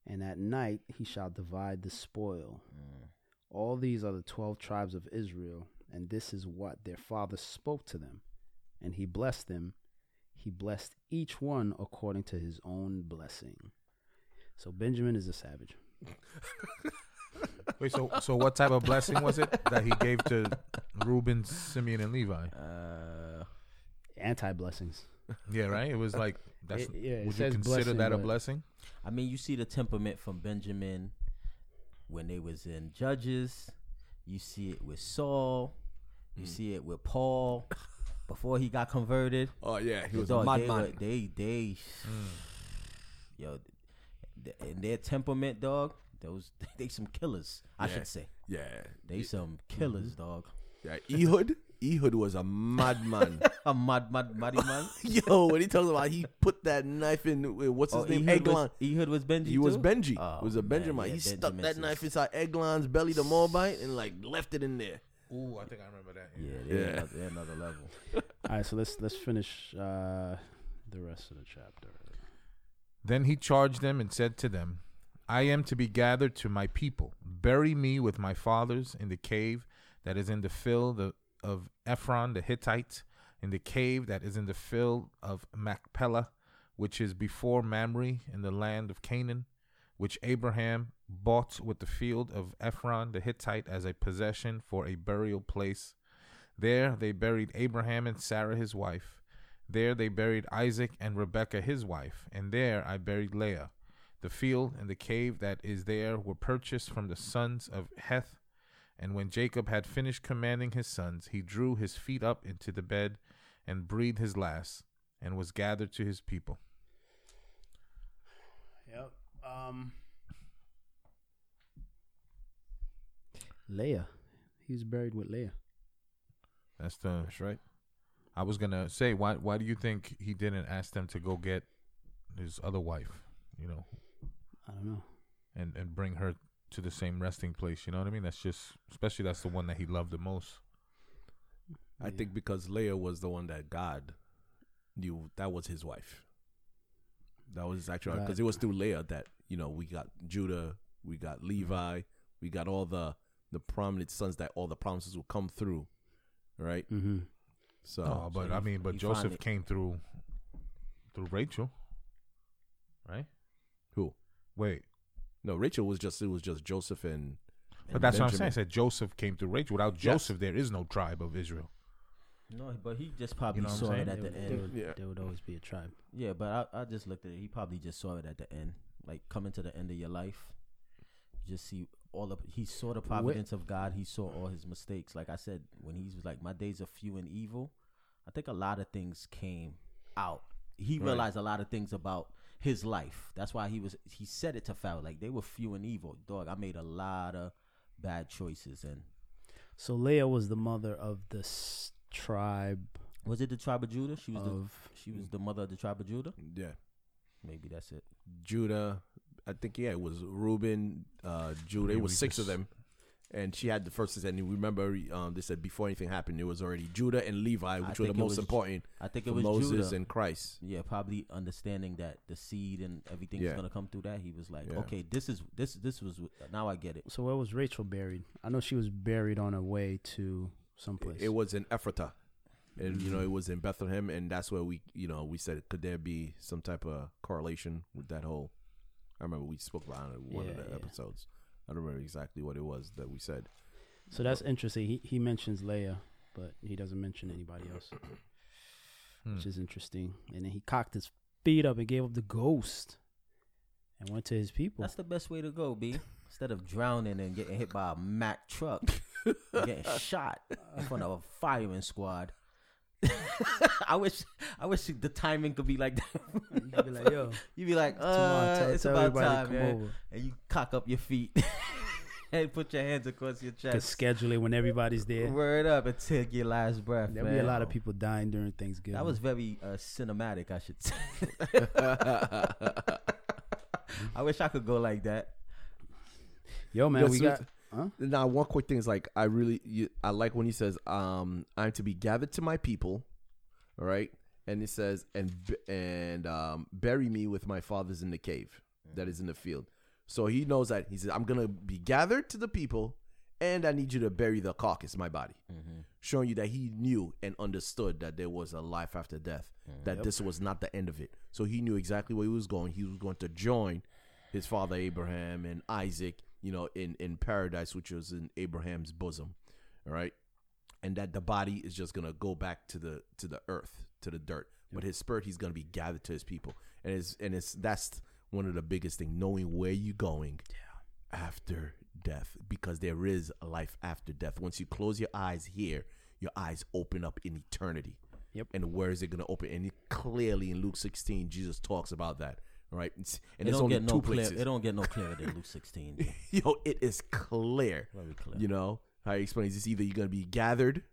and at night he shall divide the spoil. Mm. All these are the 12 tribes of Israel, and this is what their father spoke to them. And he blessed them. He blessed each one according to his own blessing. So Benjamin is a savage. Wait, so so what type of blessing was it that he gave to Reuben, Simeon, and Levi? uh Anti blessings. Yeah, right. It was like that's. It- yeah, it would you consider blessing, that a blessing? I mean, you see the temperament from Benjamin when they was in Judges. You see it with Saul. You see it with Paul before he got converted. Oh yeah, he was Dog, a they, were- madman. they they yo, th- in their temperament, dog. Those they some killers. I Yeah. should say Yeah, they some killers, dog. yeah. Ehud, Ehud was a madman. A mud mud muddy man. Yo, when he talks about he put that knife in, uh, what's his Oh, name, Ehud Eglon. was, Ehud was Benji. He was too? Benji. Oh, it was a man, Benjamin. yeah, he stuck Benjamin's that is- knife inside Eglon's belly, the Moabite, and like left it in there. Ooh, I think I remember that. Yeah, they're, Yeah. Another, they're another level. All right, so let's let's finish uh, the rest of the chapter. Then he charged them and said to them, I am to be gathered to my people. Bury me with my fathers in the cave that is in the field of, Ephron the Hittite, in the cave that is in the field of Machpelah, which is before Mamre in the land of Canaan, which Abraham bought with the field of Ephron the Hittite as a possession for a burial place. There they buried Abraham and Sarah his wife. There they buried Isaac and Rebekah his wife, and there I buried Leah. The field and the cave that is there were purchased from the sons of Heth. And when Jacob had finished commanding his sons, he drew his feet up into the bed and breathed his last, and was gathered to his people. Yep. Um, Leah, he was buried with Leah. That's the. That's right. I was gonna say, why? Why do you think he didn't ask them to go get his other wife? You know, I don't know. and and bring her to the same resting place. You know what I mean? That's just, especially that's the one that he loved the most. I Yeah. think because Leah was the one that God knew that was his wife. That was actually because it was through Leah that you know we got Judah, we got Levi, we got all the the prominent sons that all the promises will come through, right? Mm-hmm. So oh, but so I mean, but Joseph came through through Rachel, right? who? Wait, No, Rachel was just it was just Joseph and. but and that's what I'm saying. Benjamin. I said Joseph came through Rachel. Without Yes. Joseph, there is no tribe of Israel. No, but he just probably know saw it at the there, end. would, Yeah. there would always be a tribe. Yeah, but I, I just looked at it. He probably just saw it at the end, like coming to the end of your life. Just see all of he saw the providence of God. He saw all his mistakes. Like I said, when he was like, "My days are few and evil," I think a lot of things came out. He Right. realized a lot of things about his life. That's why he was. He said it to Pharaoh, like they were few and evil. Dog, I made a lot of bad choices, and So Leah was the mother of the tribe was it the tribe of Judah? She was the she was the mother of the tribe of Judah. Yeah, Maybe that's it. Judah. I think yeah, it was Reuben, uh, Judah. Yeah, It was we six of them, and she had the first. And you remember, um, they said before anything happened, it was already Judah and Levi, which were the most was- important I think it was Moses Judah. and Christ. Yeah, probably understanding that the seed and everything Yeah. was gonna come through that. He was like, Yeah. okay, this is this this was now I get it. So where was Rachel buried? I know she was buried on her way to someplace. It was in Ephrata, and you know it was in Bethlehem, and that's where we, you know, we said could there be some type of correlation with that whole? I remember we spoke about it in one of the yeah. episodes. I don't remember exactly what it was that we said. So that's interesting. He he mentions Leah, but he doesn't mention anybody else, Hmm. which is interesting. And then he cocked his feet up and gave up the ghost, and went to his people. That's the best way to go, B. Instead of drowning and getting hit by a Mack truck, getting shot in front of a firing squad. I wish I wish the timing could be like that. You'd be like, yo, You'd be like, tomorrow, uh, tell, it's tell about time, come man. over. And you cock up your feet and put your hands across your Could chest. schedule it when everybody's there. Word up and take your last breath. There'll be a lot of people dying during Thanksgiving. That was very uh, cinematic, I should say. I wish I could go like that. yo, man. Yo, we so- got huh? Now, one quick thing is like I really, you, I like when he says, um, "I'm to be gathered to my people," all right, and it says, "and and um, bury me with my fathers in the cave that is in the field." So he knows that he says, "I'm gonna be gathered to the people, and I need you to bury the carcass, my body," showing you that he knew and understood that there was a life after death, that this was not the end of it. So he knew exactly where he was going. He was going to join his father Abraham and Isaac, you know, in in paradise, which was in Abraham's bosom, all right, and that the body is just gonna go back to the to the earth to the dirt. But his spirit, he's gonna be gathered to his people, and it's and it's that's one of the biggest thing, knowing where you're going after death, because there is a life after death. Once you close your eyes here, your eyes open up in eternity. Yep. And where is it going to open? And it, clearly in Luke 16, Jesus talks about that. Right. It's- And it there's don't only get no two clear. places. It don't get no clearer than Luke 16. Yo, it is clear. Very clear. You know how he explains it's either you're gonna be gathered,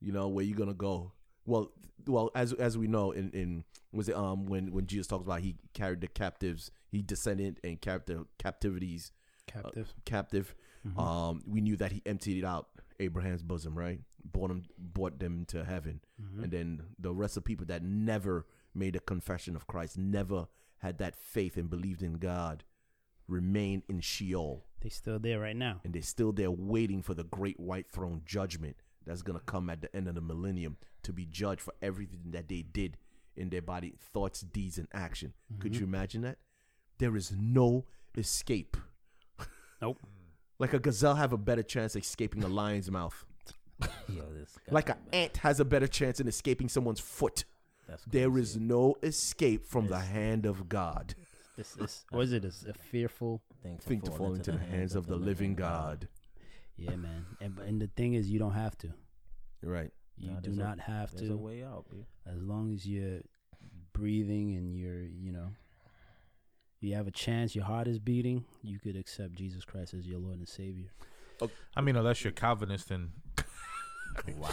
you know, where you're gonna go. Well, well, as as we know, in in was it um when when Jesus talks about he carried the captives, he descended and carried the captivities Captive. captive. Um, we knew that he emptied it out Abraham's bosom, right? Brought him, brought them to heaven, and then the rest of people that never made a confession of Christ, never had that faith and believed in God, remain in Sheol They're still there right now. and they're still there waiting for the great white throne judgment that's going to come at the end of the millennium to be judged for everything that they did in their body, thoughts, deeds, and action. Could you mm-hmm. imagine that? There is no escape. Nope. Like a gazelle have a better chance escaping a lion's mouth. Yo, Like an ant has a better chance in escaping someone's foot. That's There crazy. is no escape from the hand of God. This is was it a, a fearful? thing to, Think to fall into the hands of the living God. Yeah, man. And and the thing is, you don't have to. Right. You Nah, do there's a- not have to. There's a way out, B. As long as you're breathing and you're, you know, you have a chance. Your heart is beating. You could accept Jesus Christ as your Lord and Savior. I mean, unless you're Calvinist and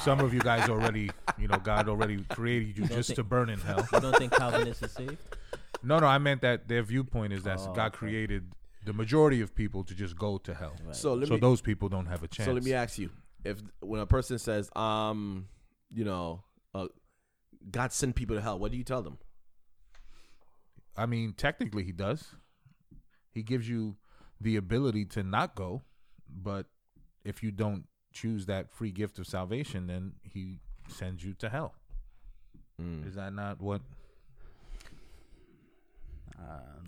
some of you guys already, you know, God already created you don't just think- to burn in hell. You don't think Calvinists are saved? No, no, I meant that their viewpoint is that Oh, God okay. created the majority of people to just go to hell. Right. So let so me those people don't have a chance. So let me ask you: If when a person says, um, you know, uh, God sent people to hell, what do you tell them? I mean, technically, he does. He gives you the ability to not go, but if you don't choose that free gift of salvation, then he sends you to hell. Mm. Is that not what?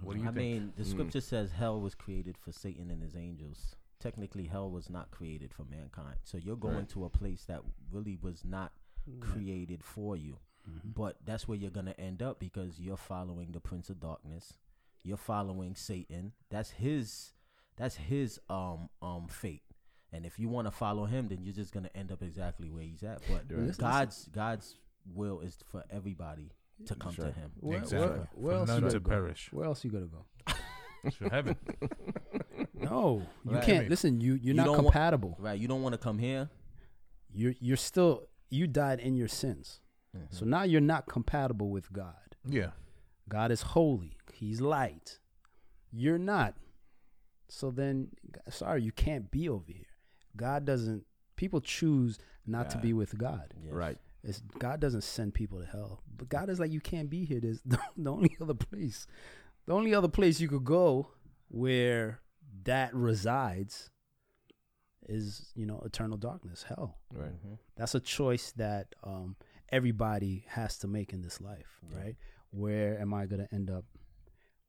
What do you I think? mean, the Mm. scripture says hell was created for Satan and his angels. Technically, hell was not created for mankind. So you're going Right. to a place that really was not created for you. But that's where you're going to end up because you're following the prince of darkness. You're following Satan. That's his that's his um um fate. And if you want to follow him, then you're just going to end up exactly where he's at. But Right. God's God's will is for everybody to come to him. Where, Exactly. where, For where else none you to gotta go? perish. Where else you gonna go? to heaven. No, you Right. can't. Listen, you you're You not don't wa- compatible. Right? You don't want to come here. You're you're still you died in your sins. Mm-hmm. So now you're not compatible with God. Yeah. God is holy. He's light. You're not. So then, sorry, you can't be over here. God doesn't. People choose not to be with God. Yes. Right. It's, God doesn't send people to hell. But God is like, you can't be here. There's the, the only other place, the only other place you could go where that resides is, you know, eternal darkness, hell. Right. Mhm. That's a choice that um, everybody has to make in this life, right? Where am I going to end up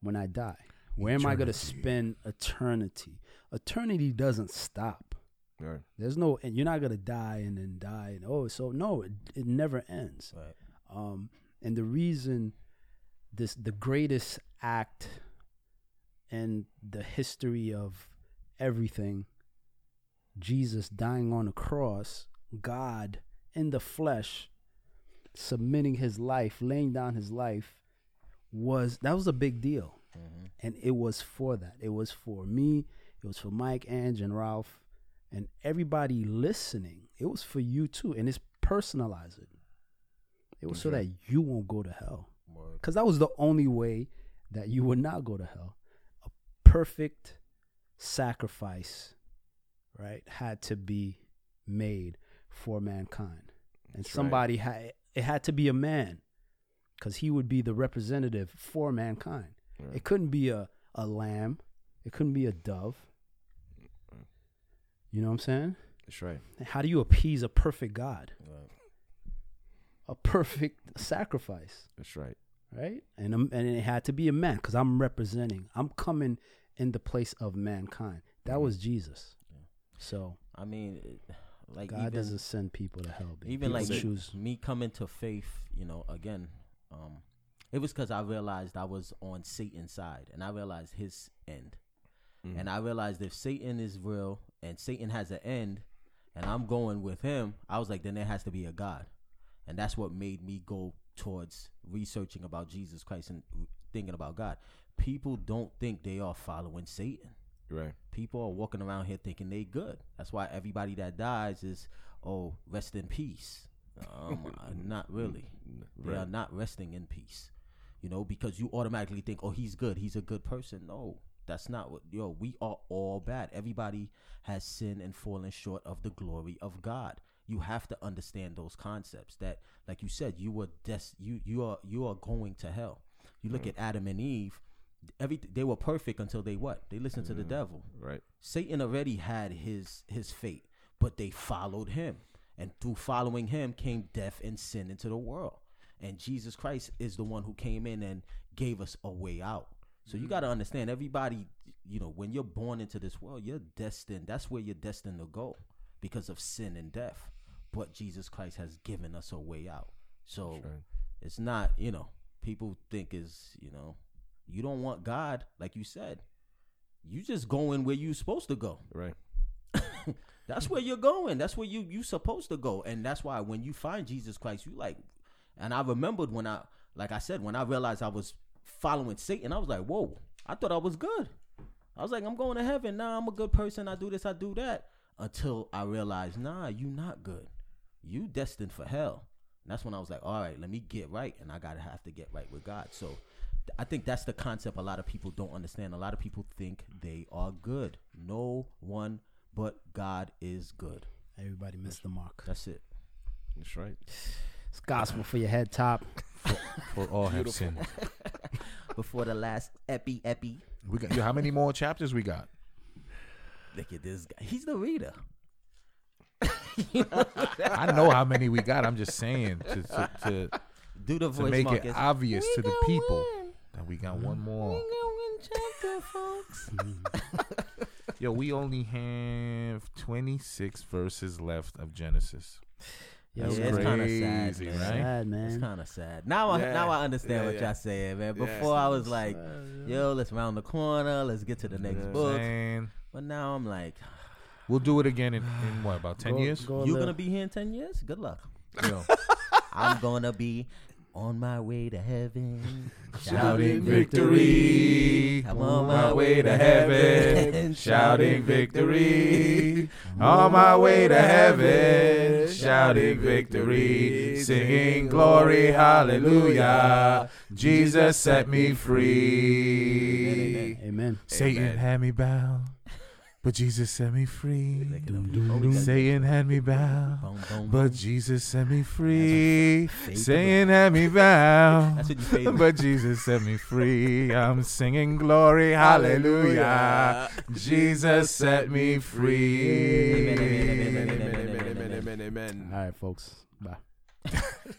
when I die? Where am I going to spend eternity? Eternity doesn't stop. Right. There's no, and you're not going to die and then die. And, oh, so no, it, it never ends. Right. Um, and the reason this, the greatest act in the history of everything, Jesus dying on a cross, God in the flesh, submitting his life, laying down his life, was that was a big deal. Mm-hmm. And it was for that. It was for me, it was for Mike, Ange, and Ralph, and everybody listening. It was for you too. And it's personalize it. Was so that you won't go to hell. Because that was the only way that you would not go to hell. A perfect sacrifice, right, had to be made for mankind. And That's right. somebody had, it had to be a man because he would be the representative for mankind. Right. It couldn't be a, a lamb, it couldn't be a dove. You know what I'm saying? That's right. How do you appease a perfect God? Right. A perfect sacrifice. That's right. right? And um, and it had to be a man because I'm representing. I'm coming in the place of mankind. That was Jesus. Yeah. So I mean, it, like God even, doesn't send people to hell. baby. even People like me, choose. me coming to faith, you know, again, um, it was because I realized I was on Satan's side, and I realized his end, Mm. and I realized if Satan is real and Satan has an end, and I'm going with him, I was like, then there has to be a God, and that's what made me go towards researching about Jesus Christ and thinking about God. People don't think they are following Satan Right. people are walking around here thinking they good. That's why everybody that dies is oh rest in peace. Um, uh, not really. They are not resting in peace. You know, because you automatically think, oh, he's good. He's a good person. No, that's not what. Yo, we are all bad. Everybody has sinned and fallen short of the glory of God. You have to understand those concepts. That, like you said, you were des- you you are you are going to hell. You look mm. at Adam and Eve. Every they were perfect until they what? They listened to the mm, devil. Right. Satan already had his his fate, but they followed him, and through following him came death and sin into the world. And Jesus Christ is the one who came in and gave us a way out. So you got to understand, everybody, you know, when you're born into this world, you're destined. That's where you're destined to go because of sin and death. But Jesus Christ has given us a way out. So it's not, you know, people think is, you know, you don't want God, like you said. You just going where you're supposed to go. Right. That's where you're going. That's where you you supposed to go. And that's why when you find Jesus Christ, you like and I remembered when I like I said, when I realized I was following Satan, I was like, Whoa, I thought I was good. I was like, I'm going to heaven. Nah, I'm a good person. I do this, I do that. Until I realized, nah, you not good. You destined for hell. And that's when I was like, all right, let me get right. And I gotta have to get right with God. So th- I think that's the concept a lot of people don't understand. A lot of people think they are good. No one but God is good. Everybody missed the mark. That's it. That's right. It's gospel for your head top. For all have sinned. Before the last epi epi. We got yo, how many more chapters we got? Look at this guy. He's the reader. I know how many we got. I'm just saying to to, to, Do the to make Marcus. it obvious We to the people one. that we got one more. We got one chapter, folks. Yo, we only have 26 verses left of Genesis. Yo, That's yeah, it's kind of crazy, sad, man. right? sad, It's man. kind of sad. Now, I Yeah. now I understand Yeah, what yeah. y'all saying, man. Yeah. Before I was like, yo, let's round the corner, let's get to the next You know what I'm book. saying? But now I'm like, We'll do it again in, in what, about 10 Go- years? go a you little- gonna be here in ten years? Good luck. Yo. I'm gonna be on my way to heaven, Shouting victory. I'm on my way to heaven, shouting victory. On my way to heaven, shouting victory, singing glory, hallelujah. Jesus set me free. Amen. Satan Amen. had me bound, but Jesus set me free. Saying at him. We got- Satan had me bound, Boom, boom, but. Jesus set me free. Saying to Satan had me bound. That's what you fade. But Jesus set me free. I'm singing glory, hallelujah. Jesus set me free. Amen, amen, amen, amen, Amen, amen, amen, amen, amen. All right, folks. Bye.